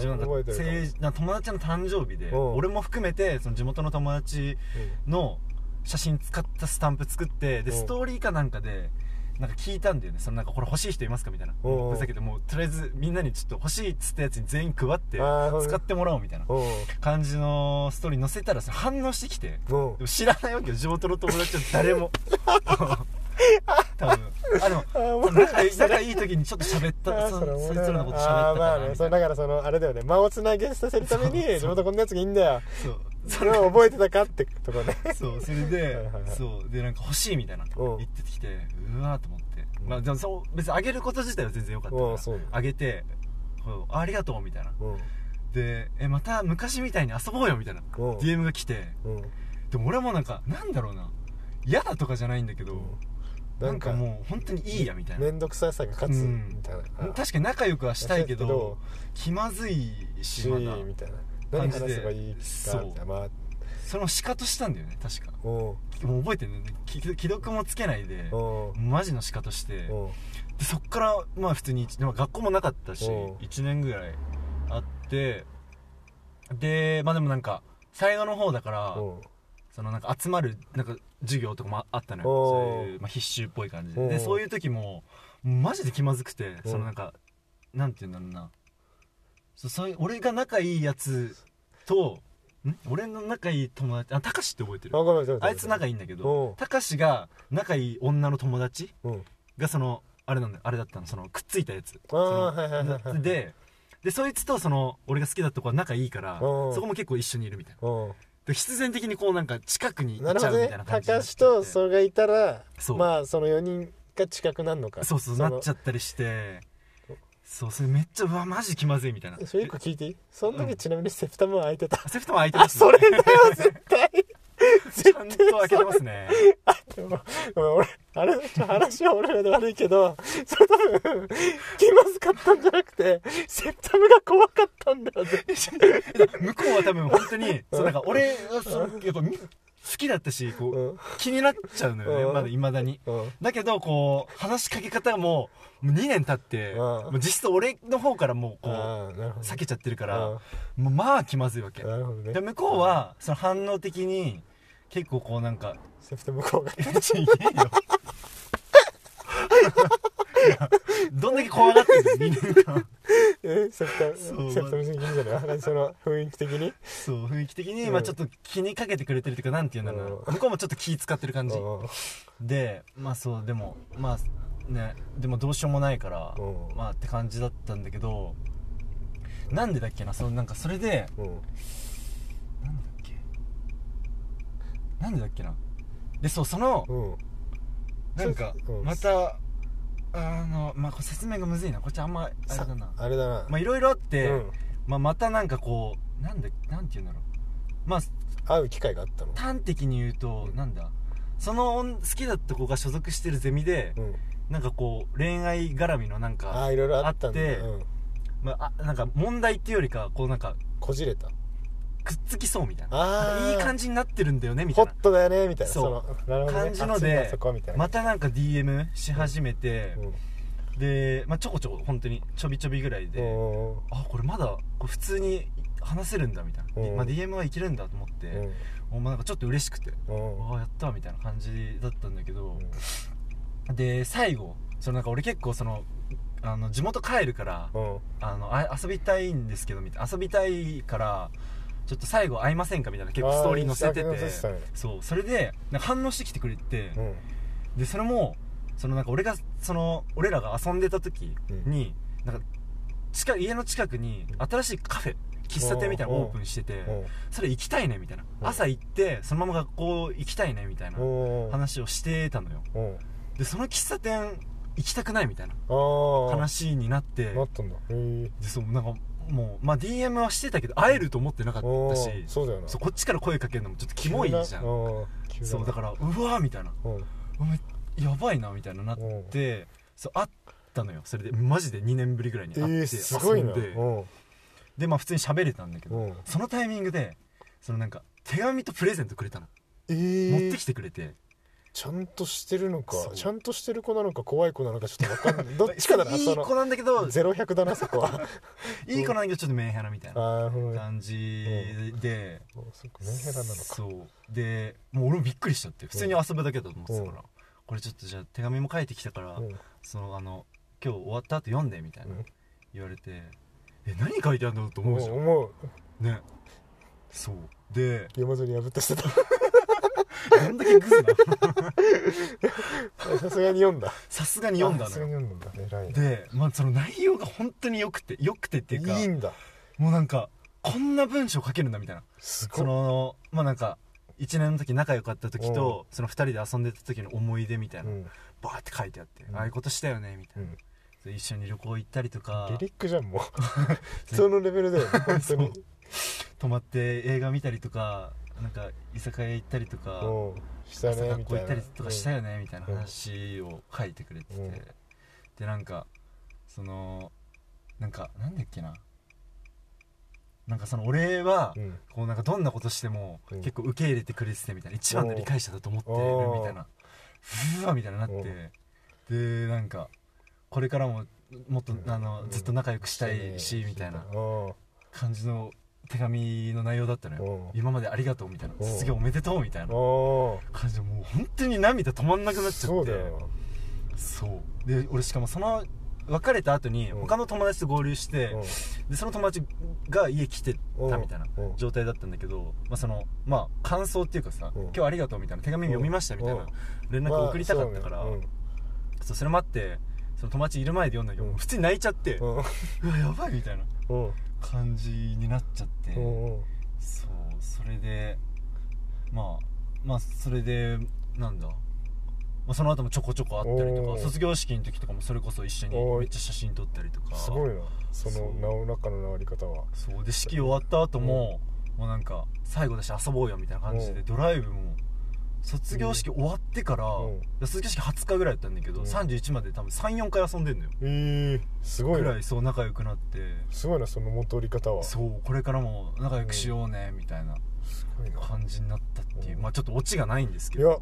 よあ友達の誕生日でうん。俺も含めてその地元の友達の写真使ったスタンプ作ってでうん。ストーリーかなんかでなんか聞いたんだよね。そのなんかこれ欲しい人いますかみたいな。うんふざけてもうとりあえずみんなにちょっと欲しいっつったやつに全員配ってあー使ってもらおうみたいなう。ん感じのストーリー載せたらさ反応してきてでも知らないわけよ。地元の友達は誰も。多分。あでもあーもう仲いい仲いい時にちょっと喋った。そいつらのこと喋ったあかーまあねな。みたいなそうだからそのあれだよね。間をつなげさせるために地元こんなやつがいいんだよ。そうそれを覚えてたかってとこね。そうそれでそうでなんか欲しいみたいなう。ん言ってきてうわーと思って。うん。まあでもそう別にあげること自体は全然良かったからあげてありがとうみたいな。う。んでえまた昔みたいに遊ぼうよみたいなう。ん DM が来て。う。んでも俺もなんかなんだろうな。嫌だとかじゃないんだけどなんかもう本当にいいやみたいな。面倒くささが勝つうんみたいな。あ確かに仲良くはしたいけど気まずいししまだ。みたいな何感じで。話せばいいかそうみたいなまあその仕方したんだよね確か。う。んもう覚えてるね。き既読もつけないでう。んマジの仕方して。う。んでそっからまあ普通にでも学校もなかったしう。ん1年ぐらいあってでまあでもなんか最後の方だからう。んそのなんか集まるなんか授業とかもあったのよ。そういう、まあ、必修っぽい感じで。でそういう時もマジで気まずくてうんそのなんかなんて言うんだろうなそうそ俺が仲いいやつとん？俺の仲いい友達あたかしって覚えてる。あいつ仲いいんだけどうん。たかしが仲いい女の友達うん。がそのあれなんだよあれだったのそのくっついたやつ。あーそのはいはいはい。はいででそいつとその俺が好きだった子は仲いいからうん。そこも結構一緒にいるみたいな。うん。で必然的にこうなんか近くに行っちゃなるほどね。うみたいな感じにな高っちゃって橋とそれがいたらそう。まあその4人が近くなるのか。そうそうなっちゃゃったりしてそうそれめっちゃうわマジ気まずいみたいな。それ一個聞いていい？その時ちなみにセプタムは開いてた。セプトも開いてます、それだよ絶対ちゃんと開けてますね。でも俺あれ話は俺らで悪いけどそれ多分気まずかったんじゃなくてセプタムが怖かったんだよ向こうは多分本当にそうなんか俺はそのやっぱみ好きだったしこう、うん。気になっちゃうのよね、うん。まだいまだに。うん。だけどこう話しかけ方ももう2年経って、うん。もう実質俺の方からもうこうああなるほど避けちゃってるから、うん。もうまあ気まずいわけ。なるほどね。で向こうはその反応的に結構こうなんかセプタム怖かった「ちげえよ」いや どんだけ怖がってんの2年間えセプタムそうセプタム的にじゃない何その雰囲気的に？そう雰囲気的に、うん。まあちょっと気にかけてくれてるっていうかなんていうんだろう向こうもちょっと気使ってる感じ、うん。でまあそうでもまあねでもどうしようもないから、うん。まあって感じだったんだけどなんでだっけなそのなんかそれでうん。なんだっけ？なんでだっけな？でそうそのうん。なんかうん。またあのまあこれ説明がむずいな。こっちあんまあれだな。さあれだな。まあいろいろあって、うん。まあ、またなんかこうなんでなんて言うんだろう。まあ会う機会があったの？端的に言うと、うん。なんだ？その好きだった子が所属してるゼミで、うん。なんかこう恋愛絡みのなんあかあいろいろあったんだ。あってうん。まあ、あなんか問題っていうよりかこうなんかこじれた？くっつきそうみたいな。ああいい感じじになってるんだよねみたいな。ホットだよねみたいな。そう。のなるほどね。感じのでまたなんか DM し始めて、うん。で、まあ、ちょこちょこ本当にちょびちょびぐらいで、うんあこれまだ普通に話せるんだみたいな、うん。まあ、DM はいけるんだと思って、もうなんかちょっと嬉しくて、うん。ああやったみたいな感じだったんだけど、で最後そのなんか俺結構そのあの地元帰るからうんうん。あのあ遊びたいんですけどみたいな。遊びたいからちょっと最後会いませんかみたいな結構ストーリー載せてて。ねそう。それでなんか反応してきてくれて、うん。でそれもそのなんか俺がその俺らが遊んでた時に、なんか近家の近くに新しいカフェ喫茶店みたいなのオープンしててうん。それ行きたいねみたいな。うん。朝行ってそのまま学校行きたいねみたいなうん。話をしてたのよ。うん。でその喫茶店行きたくないみたいな話になって。なったんだ。でそうなんかもうまあ DM はしてたけど会えると思ってなかったしうんそうだよな。そうこっちから声かけるのもちょっとキモいじゃん。そうだからうわーみたいな。やばいなみたいななってそう会ったのよ。それでマジで2年ぶりぐらいにえ会ってーすごいな。遊ん。でまあ普通に喋れたんだけどうん。そのタイミングでそのなんか手紙とプレゼントくれたの。えー。持ってきてくれてちゃんとしてるのかそう。ちゃんとしてる子なのか怖い子なのかちょっと分かんない。どっちかだな いい子なんだけどゼロ百だなそこは。いい子なんだけどちょっとメンヘラみたいな。感じで。そっかメンヘラなのか。そう。でもう俺もびっくりしちゃって普通に遊ぶだけだと思ってたから、うん。これちょっとじゃあ手紙も書いてきたから、うん。そのあの今日終わった後読んでみたいな、うん。言われてえ何書いてあるのと思うじゃん、思うね。そう。で山添に破ったしてたどんだけグズなさすがに読んだ。さすがに読んださすがに読んだ偉いね。で、まあ、その内容が本当によくてよくてっていうかいいんだ。もうなんかこんな文章書けるんだみたいな。そすごいのまあなんか1年の時仲良かった時とその2人で遊んでた時の思い出みたいな、うん。バーって書いてあって、うん。ああいうことしたよねみたいな、うん。で一緒に旅行行ったりとか。リリックじゃんもう。普通のレベルだよね本当に。泊まって映画見たりとかなんか居酒屋行ったりとかうん。した朝ね学校行ったりとかしたよねみたいな。話を書いてくれてて、うん。でなんかそのなんかなんだっけな。なんかその俺はこうなんかどんなことしてもうん。結構受け入れてくれててみたいな一番の理解者だと思ってるみたいな。うわみたいになって。でなんかこれからももっとあのうんずっと仲良くしたいしみたいなうん。感じの手紙の内容だったのよ。うん。今までありがとうみたいな。うん。卒業おめでとうみたいなうん。感じでもう本当に涙止まんなくなっちゃって。そうだよ。そう。で俺しかもその別れた後にうん。他の友達と合流して、うん。でその友達が家来てたみたいなうん。状態だったんだけど、まあ、そのまあ感想っていうかさ、うん。今日はありがとうみたいな手紙読みましたみたいなうん。連絡を送りたかったから、まあそうねそれもあってその友達いる前で読んだけど、うん。普通に泣いちゃって、ううんわやばいみたいな感じになっちゃって、そうそれでまあまあそれでなんだ、まあ、その後もちょこちょこ会ったりとか卒業式の時とかもそれこそ一緒にめっちゃ写真撮ったりとか。すごいな。その名を中の治り方は。そう。で式終わった後も、もうなんか最後だし遊ぼうよみたいな感じでう。んドライブも卒業式終わってから、卒業式20日ぐらいだったんだけど、うん。31まで多分34回遊んでんのよ。ええすごいなぐらいそう仲良くなって。すごいなその戻り方は。すそうこれからも仲良くしようねみたいな感じになったっていう、うん。まあちょっとオチがないんですけど。いや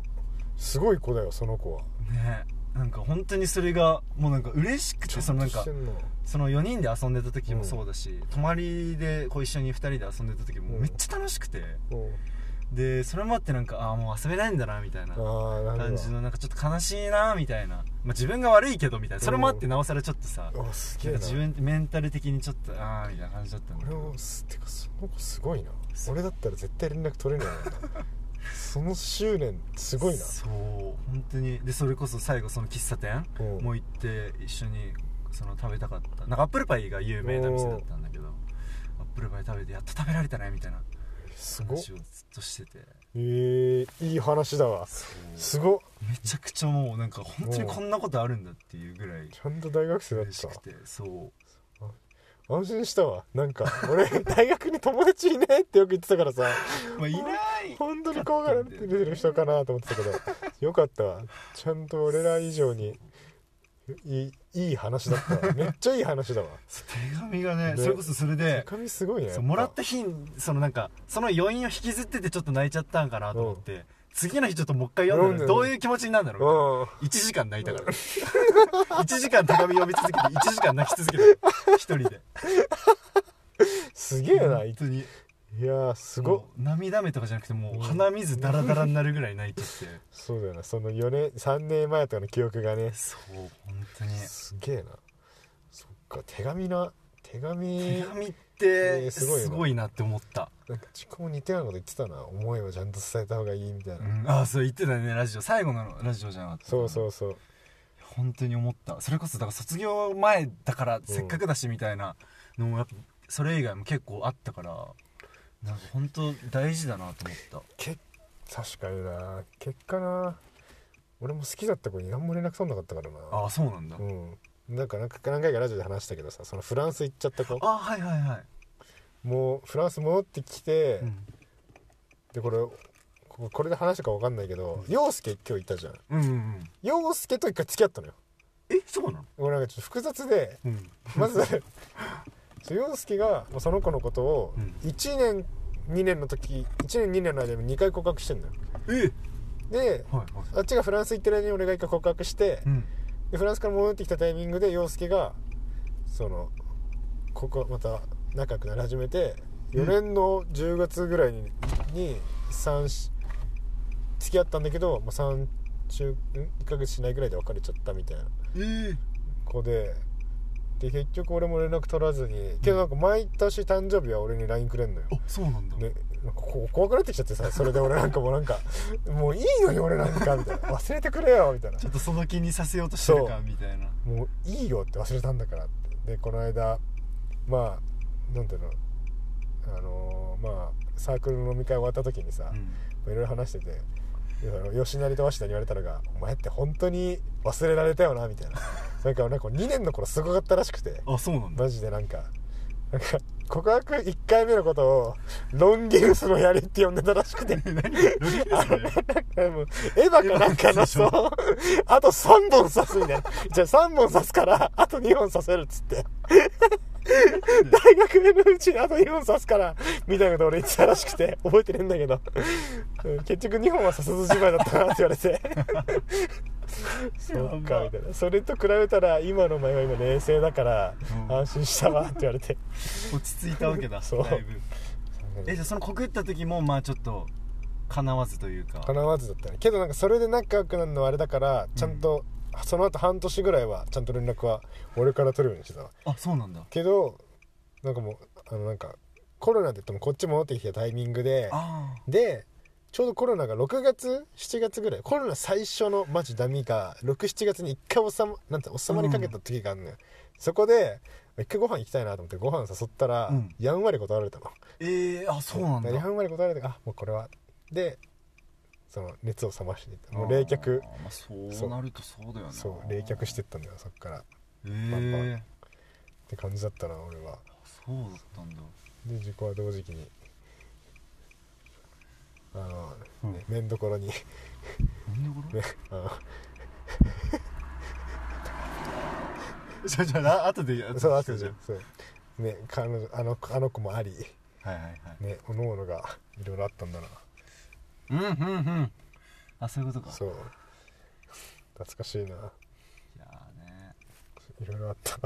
すごい子だよその子は。ねなんか本当にそれがもうなんか嬉しくてそのなんかその4人で遊んでた時もそうだし、泊まりでこう一緒に2人で遊んでた時もうん。めっちゃ楽しくて、うんでそれもあってなんかああもう遊べないんだなみたいな感ほじのなんかちょっと悲しいなみたいな、まあ、自分が悪いけどみたいな。それもあってうんなおさらちょっとさ、どあすげえな。なんか自分メンタル的にちょっとああみたいな感じだったんだけ俺どもすてかその子すごいな。俺だったら絶対連絡取れないその執念すごいな。そう本当に。でそれこそ最後その喫茶店うん。もう行って一緒にその食べたかった。なんかアップルパイが有名な店だったんだけどアップルパイ食べてやっと食べられたねみたいなすごっ。話をずっとしてて。ええいい話だわ。すごっ。めちゃくちゃもうなんか本当にこんなことあるんだっていうぐらいちゃんと大学生だっ嬉しくてそう。た安心したわ。なんか俺 大学に友達いねえってよく言ってたからさ。まあいない。本当に怖がられてる人かなと思ってたけど。よかったわ。ちゃんと俺ら以上にいいいい話だったわ。めっちゃいい話だわ。手紙がねねそれこそそれ手で紙すごいねもらった日にそのなんかその余韻を引きずっててちょっと泣いちゃったんかなと思って、次の日ちょっともう一回読んだらどういう気持ちになるんだろううん。1時間泣いたから。1時間手紙読み続けて1時間泣き続けて一人で。すげえな本当にいやーすご涙目とかじゃなくてもう鼻水ダラダラになるぐらい泣いちゃって。そうだよなその4年3年前とかの記憶がね。そう本当に。すげえな。そっか手紙な手紙手紙っえてーすごいな。すごいなって思った、なんか自己も似たようなこと言ってたな。思いをちゃんと伝えた方がいいみたいな、うん、ああそう言ってたねラジオ。最後のラジオじゃなかった。そうそうそう。本当に思った。それこそだから卒業前だからせっかくだしみたいなのもやっぱそれ以外も結構あったからなんか本当大事だなと思った。け確かにな。結果な。俺も好きだった子に何も連絡取んなかったからな。ああそうなんだ、うん。なんかなんか何回かラジオで話したけどさそのフランス行っちゃった子。あはいはいはい、もうフランス戻ってきて、うん、でこれここれで話したか分かんないけど陽介今日いたじゃん。うんうんうん。陽介と一回付き合ったのよ。えそうなの？俺なんかちょっと複雑でうん。まずそう陽介がその子のことをうん。1年2年の時1年2年の間に2回告白してんのよ。えではいはい。あっちがフランス行ってる間に俺が一回告白してうん。でフランスから戻ってきたタイミングで陽介がそのここまた仲良くなり始めて4年の10月ぐらいにに3し付き合ったんだけど、まあ、3週ん？1ヶ月しないぐらいで別れちゃったみたいなええ。子でで結局俺も連絡取らずにけどなんか毎年誕生日は俺に LINE くれんのよ。あそうなんだ、ね、なんかこ怖くなってきちゃってさそれで俺なんかもうなんか もういいのに俺なんかみたいな。忘れてくれよみたいな。ちょっとその気にさせようとしてるかみたいな。もういいよって忘れたんだからって。でこの間まあなんていうの？あのーまあサークルの飲み会終わった時にさうん。いろいろ話してて吉成と鷲田に言われたのが「お前って本当に忘れられたよな」みたいな。なんかなんか2年の頃すごかったらしくて。あそうなんだ。マジでなんかなんか告白1回目のことをロンギヌスの槍って呼んでたらしくて。何ロリですねもうエヴァかなんかのそうあと3本刺すみたいな。じゃあ3本刺すからあと2本刺せるっつって 大学のうちにあと2本刺すからみたいなこと俺言ってたらしくて 覚えてねえんだけど。うん結局2本は刺さずじまいだったなって言われて。そうか みたいな。それと比べたら今のお前は今冷静だからうん安心したわって言われて。落ち着いたわけだそう。だいぶ。えじゃあその告った時もまあちょっと叶わずというか。叶わずだったね。けどなんかそれで仲良くなるのはあれだからちゃんと、その後半年ぐらいはちゃんと連絡は俺から取るようにしてたわ。あそうなんだ。けどなんかもうあのなんかコロナで言ってもこっち戻ってきたタイミングであでちょうどコロナが6月7月ぐらいコロナ最初のマジダミが67月に一回収まなんて収まりかけた時があるのよ、そこで一回ご飯行きたいなと思ってご飯誘ったら、うん。やんわり断られたの。ええあそうなんだ。やんわり断られてあもうこれは。でその熱を冷ましていった。もう冷却。まあ、そうなるとそうだよねそう。冷却してったんだよそっから。っええて感じだったな俺は。そうだったんだ。で自己は同時期にあの、うん。ね麺どころに。ねなんでこあの。れ じゃあじゃあ後でそうあとじゃじゃそう。ね彼女あのあの子もあり。はいはいはい。ねおのおのがいろいろあったんだなうんうんうん。あそういうことか。そう。懐かしいな。いやーね。いろいろあった。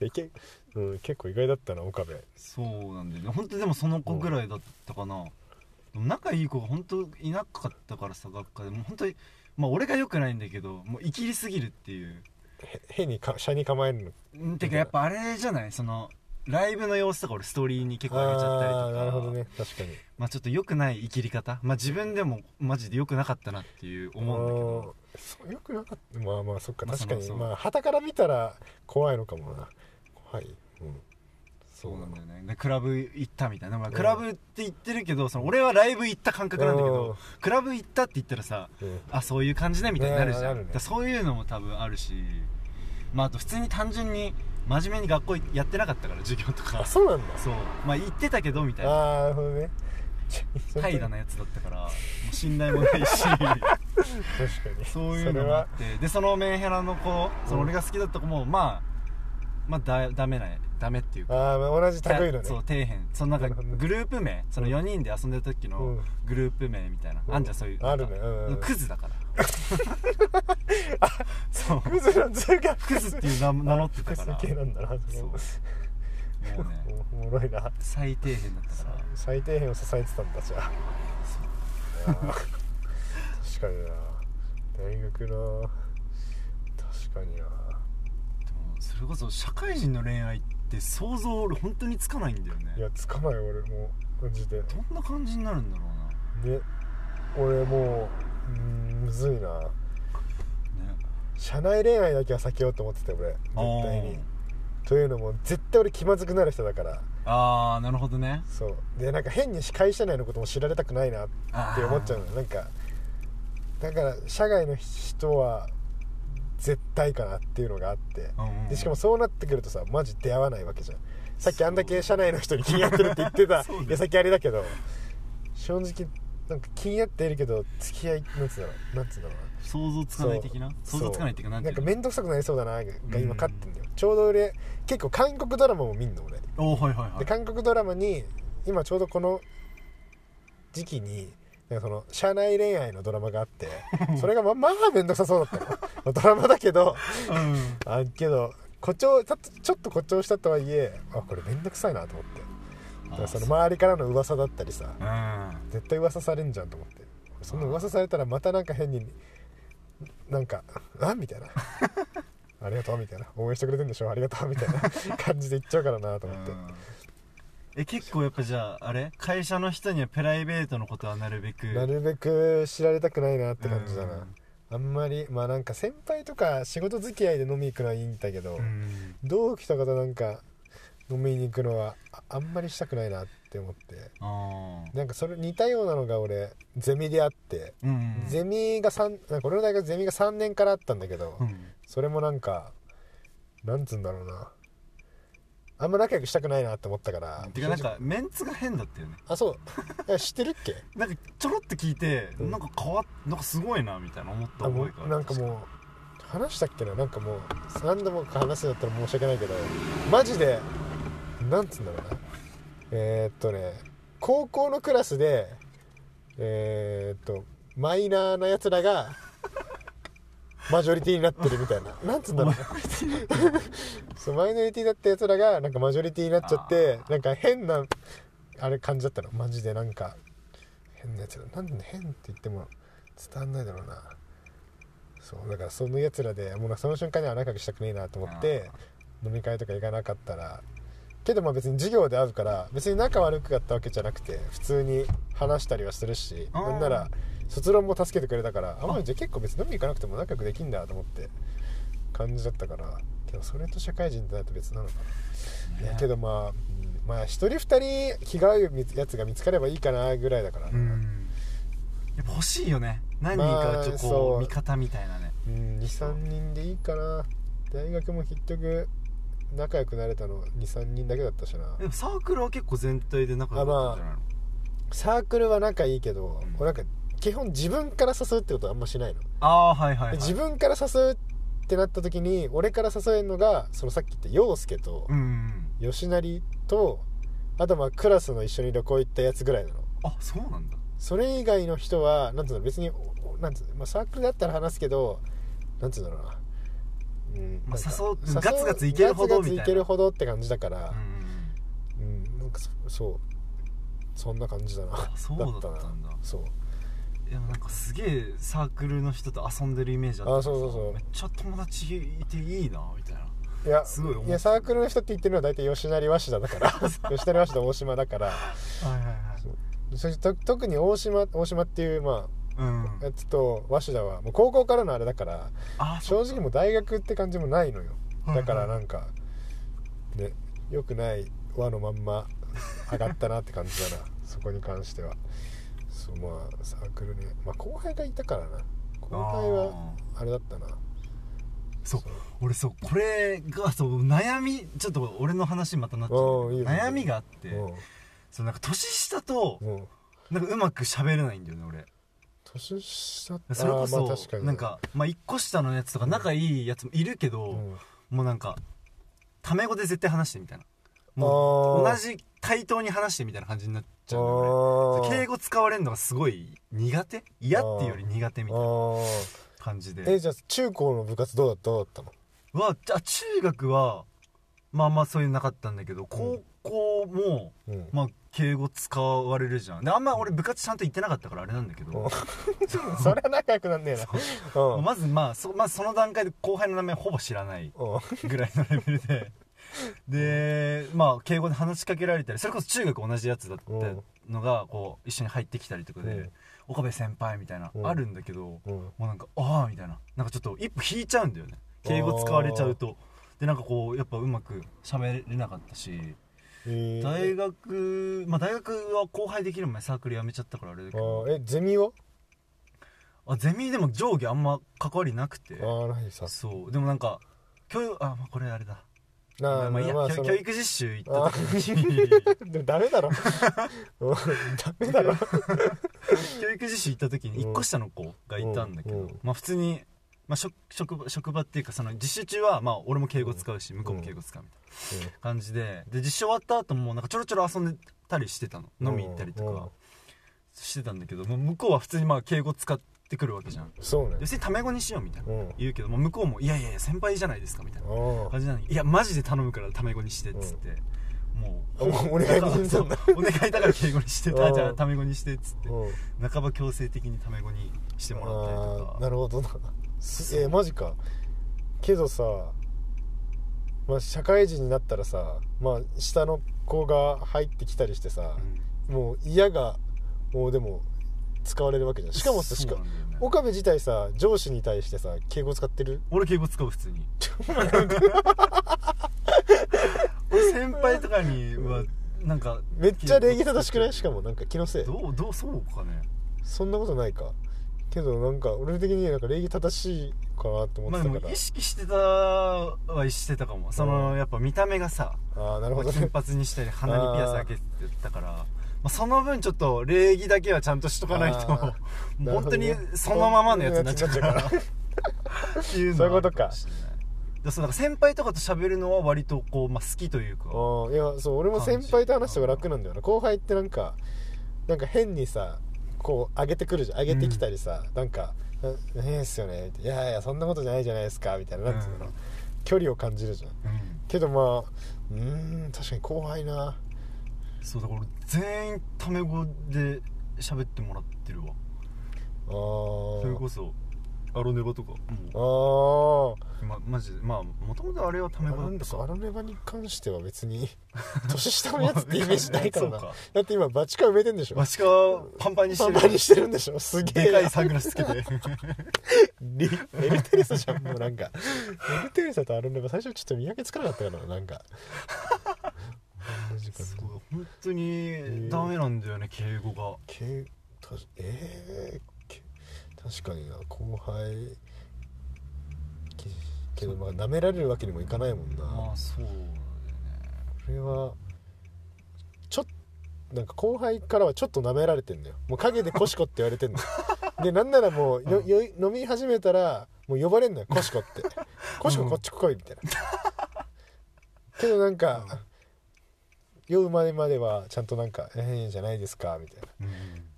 えけ、うん、結構意外だったな岡部。そうなんだよね。本当でもその子ぐらいだったかな、でも仲いい子が本当いなかったからさ学科で。もう本当にまあ俺が良くないんだけどもう生きりすぎるっていう。へ変にか車に構えるの。んてかやっぱあれじゃない？そのライブの様子とか俺ストーリーに結構上げちゃったりとか。なるほどね。確かに。まあちょっと良くない生きり方。まあ自分でもマジで良くなかったなっていう思うんだけど。そうよくなかった。まあまあそっか。まあ確かに。そのまあ旗から見たら怖いのかもな。怖い。うん。そうなんだよね。でクラブ行ったみたいな、まあ、クラブって言ってるけどその俺はライブ行った感覚なんだけうん。どクラブ行ったって言ったらさうん。あそういう感じねみたいになるじゃん、ねなるね。だからそういうのも多分あるし。まああと普通に単純に真面目に学校やってなかったから授業とか。あそうなんだ。そう。まあ行ってたけどみたいな。ああなるほどね。怠惰なやつだったからもう信頼もないし。確かに。そういうのもあって。でそのメンヘラの子その俺が好きだった子もまあまあだダメなダメっていうか。ああ同じ類のね。そう底辺。そのなんかグループ名。その4人で遊んでる時のうん。グループ名みたいな、うん。あんじゃんそういう。あるね。うん。うんうんクズだから。そう。クズの図がクズっていう名名乗ってたから。クズ系なんだなそうそもうね。うおもろいな。最底辺だったから。最底辺を支えてたんだじゃあ。確かにな。大学な確かになそれこそ社会人の恋愛って想像俺本当につかないんだよね。いやつかない俺もうマジで。どんな感じになるんだろうな。ね。俺もううーんむずいな。ね。社内恋愛だけは避けようと思ってて俺。絶対に。というのも絶対俺気まずくなる人だから。ああなるほどね。そう。でなんか変に会社内のことも知られたくないなって思っちゃうのよ。なんかだから社外の人は絶対かなっていうのがあって。うんうんうん。でしかもそうなってくるとさマジ出会わないわけじゃん。さっきあんだけ社内の人に気になってるって言ってた。矢先あれだけど正直なんか気になっているけど付き合いなんつうんだろう。なんつうんだろうな。想像つかない的な？想像つかないっていうかなんなんか面倒くさくなりそうだなが今勝ってんだよ。ちょうど俺結構韓国ドラマも見んの俺。おーはいはいはい。で韓国ドラマに今ちょうどこの時期にその社内恋愛のドラマがあって それがままあ面倒くさそうだったの ドラマだけどうん。あけど誇張ちょっとちょっと誇張したとはいえあこれ面倒くさいなと思って。だからその周りからの噂だったりさうん。絶対噂されんじゃんと思って。そんな噂されたらまたなんか変になんか「あみたいな「ありがとう」みたいな「応援してくれてんでしょ。ありがとう」みたいな感じで言っちゃうからなと思って。うんえ結構やっぱじゃああれ？会社の人にはプライベートのことはなるべくなるべく知られたくないなって感じだな、うん。あんまりまあなんか先輩とか仕事付き合いで飲み行くのはいいんだけど、うん。同期とかとなんか飲みに行くのはああんまりしたくないなって思って。なんかそれ似たようなのが俺ゼミであって、うんゼミが3なんか俺の大学ゼミが3年からあったんだけど、うん。それもなんかなんつうんだろうなあんま仲良くしたくないなって思ったから。てかなんかメンツが変だったよね。あそう。知ってるっけ？なんかちょろっと聞いて、うん。なんか変わっなんかすごいなみたいな思ったあも覚えがうなんかもう話したっけな？なんかもう何度もか話すんだったら申し訳ないけど。マジでなんつうんだろうな。えー、っとね高校のクラスでえー、っとマイナーなやつらがマジョリティになってるみたいな。なんつうんだろう。なそうマイノリティだったやつらがなんかマジョリティになっちゃってなんか変なあれ感じだったの。マジでなんか変なやつらなんで変って言っても伝わんないだろうな。そうだからそのやつらでもうその瞬間には仲良くしたくねえなと思って飲み会とか行かなかったらけどまあ別に授業で会うから別に仲悪くやったわけじゃなくて普通に話したりはするしなんなら卒論も助けてくれたからあ。まあじゃあ結構別に飲み行かなくても仲良くできんだと思って感じだったから。けどそれと社会人ってなると別なのかな、いやけどまあ、うんまあ一人二人気が合うやつが見つかればいいかなぐらいだから。な、うん。やっぱ欲しいよね。何人かちょっとこう味方みたいなね。うん23人でいいかな。大学も結局仲良くなれたの23人だけだったしな。でもサークルは結構全体で仲良かったんじゃないの？サークルは仲いいけど、うん。俺なんか基本自分から誘うってことはあんましないの、ああーはいはい、はい、で自分から誘うってなった時に俺から誘えるのがそのさっき言った陽介と吉成とあとまあクラスの一緒に旅行行ったやつぐらいなの。あそうなんだ。それ以外の人はなんつうの別におなんつうの、まあ、サークルだったら話すけどなんつうんだろうな。うんまあ誘うガツガツいけるほどガツガツいけるほどって感じだから。うんうん、なんかそそうそんな感じだな。あそうだったんだ。そういやなんかすげえサークルの人と遊んでるイメージあった。あそうそうそう。めっちゃ友達いていいなみたいな。いやすごいいやサークルの人って言ってるのは大体吉成鷲田だから。吉成鷲田大島だから。はいはいはい。それと特に大島大島っていうまうん。あやつと鷲田はもう高校からのあれだからあ正直もう大学って感じもないのよ。だからなんかね良くない輪のまんま上がったなって感じだな。そこに関してはそうまあサークルねまあ後輩がいたからな。後輩はあれだったな。そう俺そうこれがそう悩みちょっと俺の話にまたなっちゃう。いいよ悩みがあってうそうなんか年下となんかうまく喋れないんだよね俺。年下それこあーまあなんかまあ1個下のやつとか仲いいやつもいるけど、うん。もうなんかタメ語で絶対話してみたいな。もう同じ対等に話してみたいな感じになっちゃうんだよあー。ね敬語使われるのがすごい苦手？嫌っていうより苦手みたいな感じで。えじゃあ中高の部活どうだったどうだったの？はじゃあ中学はまあまあそういうのなかったんだけど高校も、うん。まあ敬語使われるじゃん。であんま俺部活ちゃんと行ってなかったからあれなんだけど、それは仲良くなんねえな。う。ん。まずまあそまずその段階で後輩の名前ほぼ知らないうん。ぐらいのレベルででまあ敬語で話しかけられたりそれこそ中学同じやつだったのがこう一緒に入ってきたりとかで、うん。岡部先輩みたいな、うん。あるんだけど、うん。もうなんかああみたいな。なんかちょっと一歩引いちゃうんだよね。敬語使われちゃうと。でなんかこうやっぱうまく喋れなかったしえー。大学まあ大学は後輩できる前サークル辞めちゃったからあれだけあどー。えゼミは？あゼミでも上下あんま関わりなくて。ああ何さ。そう。でもなんか教育あ、まあ、これあれだ。なまあまあいいや、教まあ教育実習行った時に。でもダメだろ。うんダメだろ。教育実習行った時に1個下の子がいたんだけど、まあ普通に、まあ、職職場職場っていうかその実習中はまあ俺も敬語使うし向こうも敬語使うみたいな感じでで実習終わった後もなんかちょろちょろ遊んでたりしてたの。飲み行ったりとうんかしてたんだけどもう向こうは普通にまあ敬語使ってくるわけじゃん。そうね。要するにタメ語にしようみたいな。うん。言うけどもう向こうもいやいやいや先輩じゃないですかみたいな感じなのにい。やマジで頼むからタメ語にしてっつって、もうお願いだ。そうお願いだから敬語にして じゃあタメ語にしてっつってうん。半ば強制的にタメ語にしてもらったりとあかーなるほどな。すえーマジか。けどさまあ社会人になったらさまあ下の子が入ってきたりしてさうん。もう嫌がもうでも使われるわけじゃん。しかもさしかね。岡部自体さ上司に対してさ敬語使ってる？俺敬語使う普通に。俺先輩とかにはなんかめっちゃ礼儀正しくない？しかもなんか気のせい。どうどうそうかね。そんなことないか。けどなんか俺的にはなんか礼儀正しいかなって思ってたから、意識してたはしてたかも。そのやっぱ見た目がさああなるほど金ね髪にしたり鼻にピアス開けてたからまあ、その分ちょっと礼儀だけはちゃんとしとかないとあー。もう本当にそのままのやつになっちゃうから。なっていうのはそういうことかあるもしれない。でそうなんか。先輩とかと喋るのは割とこう、まあ、好きというかいやそう俺も先輩と話すのが楽なんだよな。後輩ってなんかなんか変にさこう上げてくるじゃん。上げてきたりさ、なんか「な変っすよね」って「いやいやそんなことじゃないじゃないですか」みたいななんつうの、うん。距離を感じるじゃん。うん。けどまあうーん確かに後輩なそうだから俺全員タメ語で喋ってもらってるわ。あそれこそアロネバとかあも。あう、ま、マジで。まあもともとあれはタあメ語だなんだそうアったかラネバに関しては別に 年下のやつってイメージないからな。だって今バチカ埋めてんでしょ。わしかパンパンにしてる。パンパンにしてるんでしょ。すげえ。でかいサングラスつけて。リエルテレサじゃんもうなんか。エルテレサとアルネバ最初ちょっと見分けつかなかったからななんかマジか。すごい。本当にダメなんだよね敬語が。けたえー、け確かにな。後輩。けけどまあ舐められるわけにもいかないもんな、まあそうだよね。これはちょっなんか後輩からはちょっと舐められてんだよ。もう陰でコシコって言われてんの。でなんならもうよよ飲み始めたらもう呼ばれんのよコシコって。コシコこっち来いみたいな。けどなんか酔う前まではちゃんとなんか「ええじゃないですか」みたいな。うん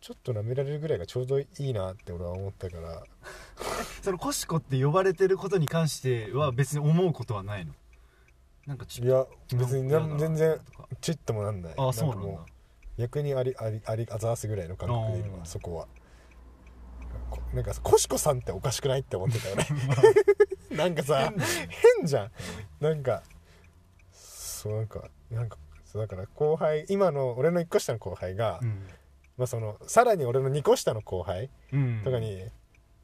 ちょっと舐められるぐらいがちょうどいいなって俺は思ったから。そのコシコって呼ばれてることに関しては別に思うことはないの？なんかちいや別にな全然とかちっともなんない。ああそうなんだ。かも逆にありありありあざーすぐらいの感覚でいるあーわそこは。こなんかコシコさんっておかしくないって思ってたよね。なんかさ変じゃん。なんかそうなんかなんかそうだから後輩今の俺の1個下の後輩が、うん。まあ、そのさらに俺の2個下の後輩うんとかに、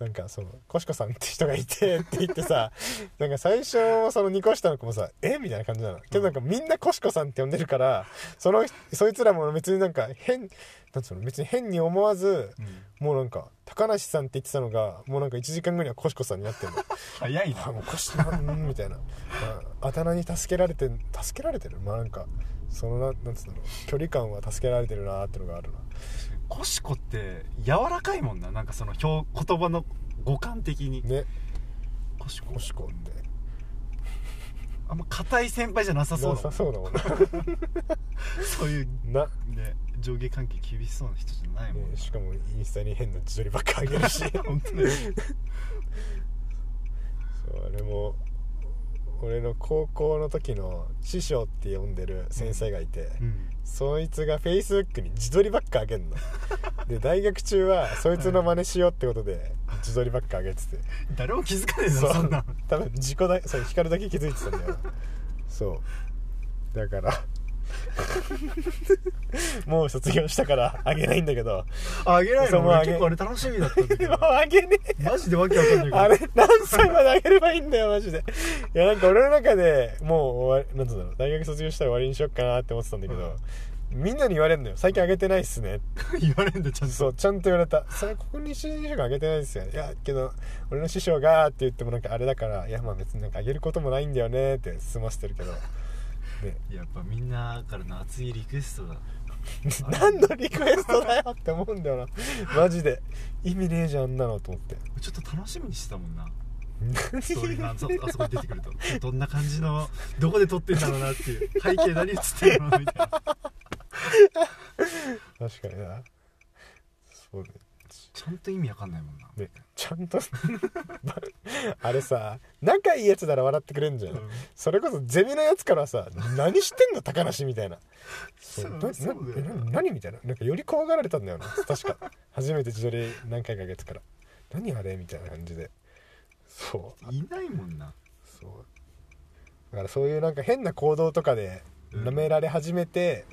なんかその「コシコさんって人がいて」って言ってさなんか最初その2個下の子もさ「え？みたいな感じなの。けどなんかみんなコシコさんって呼んでるからそのそいつらも別になんか変なんつうの別に変に思わずもうなんか高梨さんって言ってたのがもうなんか1時間後にはコシコさんになってるの。早いな。あもうコシなんみたいな、まあ、あだ名に助けられて助けられてる。まあなんかそのななんつうんだろう距離感は助けられてるなーってのがあるなコシコって柔らかいもんな。なんかその表言葉の語感的に。ね。コシコ。コシコって。あんま硬い先輩じゃなさそうなさそうだもんな。そういうな。ね上下関係厳しそうな人じゃないもんねしかもインスタに変な自撮りばっかあげるし。本当ね。あれも俺の高校の時の師匠って呼んでる先生がいて、うん。そいつがフェイスブックに自撮りばっかあげんの。で大学中はそいつの真似しようってことで自撮りばっかあげてて。誰も気づかねえなそう。そんな多分自己だそう光だけ気づいてたんだよ。なそう。だから もう卒業したからあげないんだけど。あげないの？も結構あれ楽しみだったんだけ もうどあげねえ。マジでわけわかんないから。あれ何歳まであげればいいんだよマジで。いやなんか俺の中でもう終わりなんつうんだろう。大学卒業したら終わりにしよっかなって思ってたんだけど、みんなに言われるのよ。最近あげてないっすね。言われんだちゃんと。そうちゃんと言われた。それここに師匠があげてないですよいやけど俺の師匠がって言ってもなんかあれだからいやまあ別になんかあげることもないんだよねって済ませてるけどね。やっぱみんなからの熱いリクエストが 何のリクエストだよって思うんだよな。マジで。意味ねえじゃんあんなのと思って。ちょっと楽しみにしてたもんな。ストーリーがあそあそこに出てくると。どんな感じのどこで撮ってんだろうなっていう。背景何映ってるのみたいな。確かにな。そうねちゃんと意味わかんないもんな、ねちゃんと あれさ仲いいやつなら笑ってくれんじゃん、うん。それこそゼミのやつからさ「何してんの高梨」みたいな。そうそうだよな何みたいな。なんかより怖がられたんだよな確か。初めて自撮り何回かあげてから「何あれ?」みたいな感じで。そう。いないもんな。そう。だからそういうなんか変な行動とかでうん。舐められ始めて、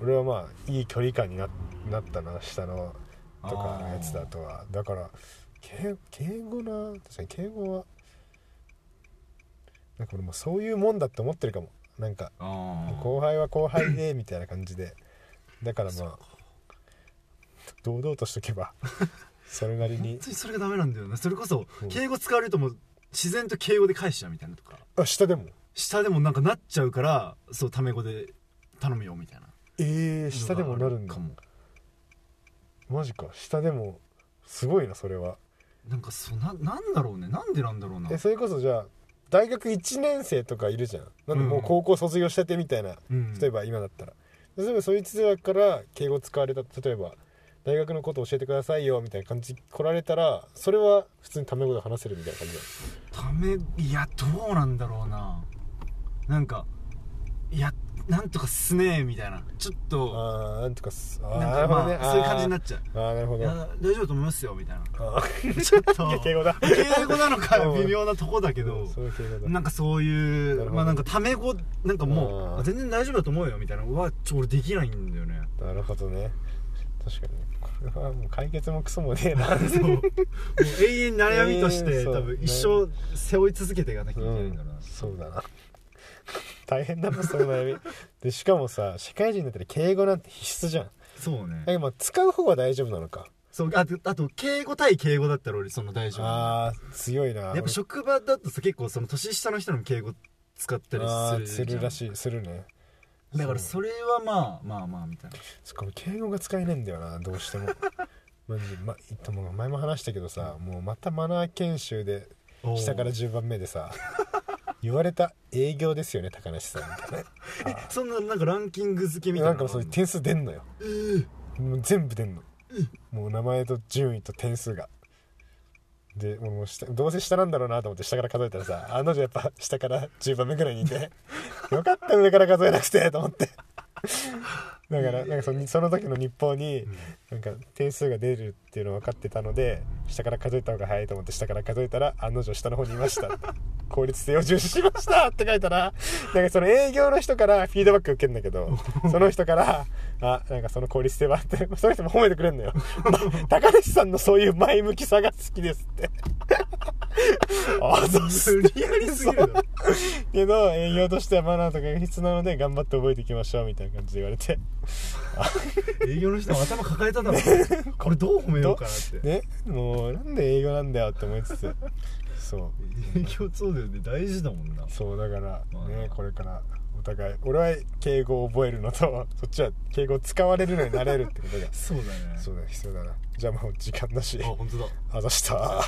俺はまあいい距離感にななったな下のとかのやつだとは。だから敬敬語な確かに敬語はなんか俺もうそういうもんだって思ってるかも。なんか後輩は後輩でみたいな感じで。だからまあ堂々としとけば それなり本に当にそれがダメなんだよな。それこそうん。敬語使われるともう自然と敬語で返しちゃうみたいなとか。あ下でも。下でもなんかなっちゃうからそうタメ語で頼むよみたいな。えー、下でもなるんだ。かもマジか。下でもすごいなそれは。なんかそうななんだろうね。なんでなんだろうな。えそれこそじゃあ大学1年生とかいるじゃん。なんでもううん。高校卒業しててみたいな、うん。例えば今だったら。例えばそいつらから敬語使われた例えば大学のこと教えてくださいよみたいな感じ来られたらそれは普通にタメ語で話せるみたいな感じだためいやどうなんだろうな。なんかいやなんとかすねえみたいな。ちょっとああなんとかすあーなんかなるほどね。まあそういう感じになっっちゃう。あーあーなるほいどや大丈夫と思いますよみたいな。あー。ちょっと 敬語だ。敬語なのか 微妙なとこだけど そういう敬語だ。なんかそういなるほど。うまあなんかタメ語なんかもうあー。あ全然大丈夫だと思うよみたいなうわちょ俺できないんだよね。なるほどね。確かに。これはもう解決もクソもねえな。そう。もう永遠に悩みとして、永遠そう。多分一生背負い続けていかなきゃいけないんだろうな、うん。そうだな大変だなその悩み。でしかもさ社会人だったら敬語なんて必須じゃん。そうね。えまあ使う方は大丈夫なのか。そうあとあと敬語対敬語だったら俺その大丈夫。ああ強いな。やっぱ職場だとさ結構その年下の人にも敬語使ったりするするらしいするね。だからそれはまあまあまあみたいな。そっか敬語が使えねえんだよなどうしても。マジで。まもん前も話したけどさもうまたマナー研修で下から10番目でさ言われた営業ですよね高梨さん。みたいなそんななんかランキング付けみたいななんかそういう点数出んのよ。えーもう全部出んの。もう名前と順位と点数が。でもう下どうせ下なんだろうなと思って下から数えたらさあの女やっぱ下から10番目ぐらいにいて よかった上から数えなくてと思って。だからなんかそのその時の日報になんか点数が出るっていうの分かってたので下から数えた方が早いと思って下から数えたら案の定下の方にいました。効率性を重視しましたって書いたらなんかその営業の人からフィードバック受けるんだけどその人から「あなんかその効率性は」ってその人も褒めてくれるのよ、ま、高梨さんのそういう前向きさが好きですって。あそうす無理やりすぎるけど営業としてはマナーとかが必須なので頑張って覚えていきましょうみたいな感じで言われて営業の人も頭抱えただろ。これどう褒めようかなって。ねもうなんで営業なんだよって思いつつ。そう。営業そうだよね。大事だもんな。そうだからまあ。ねこれからお互い俺は敬語を覚えるのと そっちは敬語を使われるのになれるってことがそうだね。そうだ必要だな。じゃあもう時間だし。あ本当だ。あざした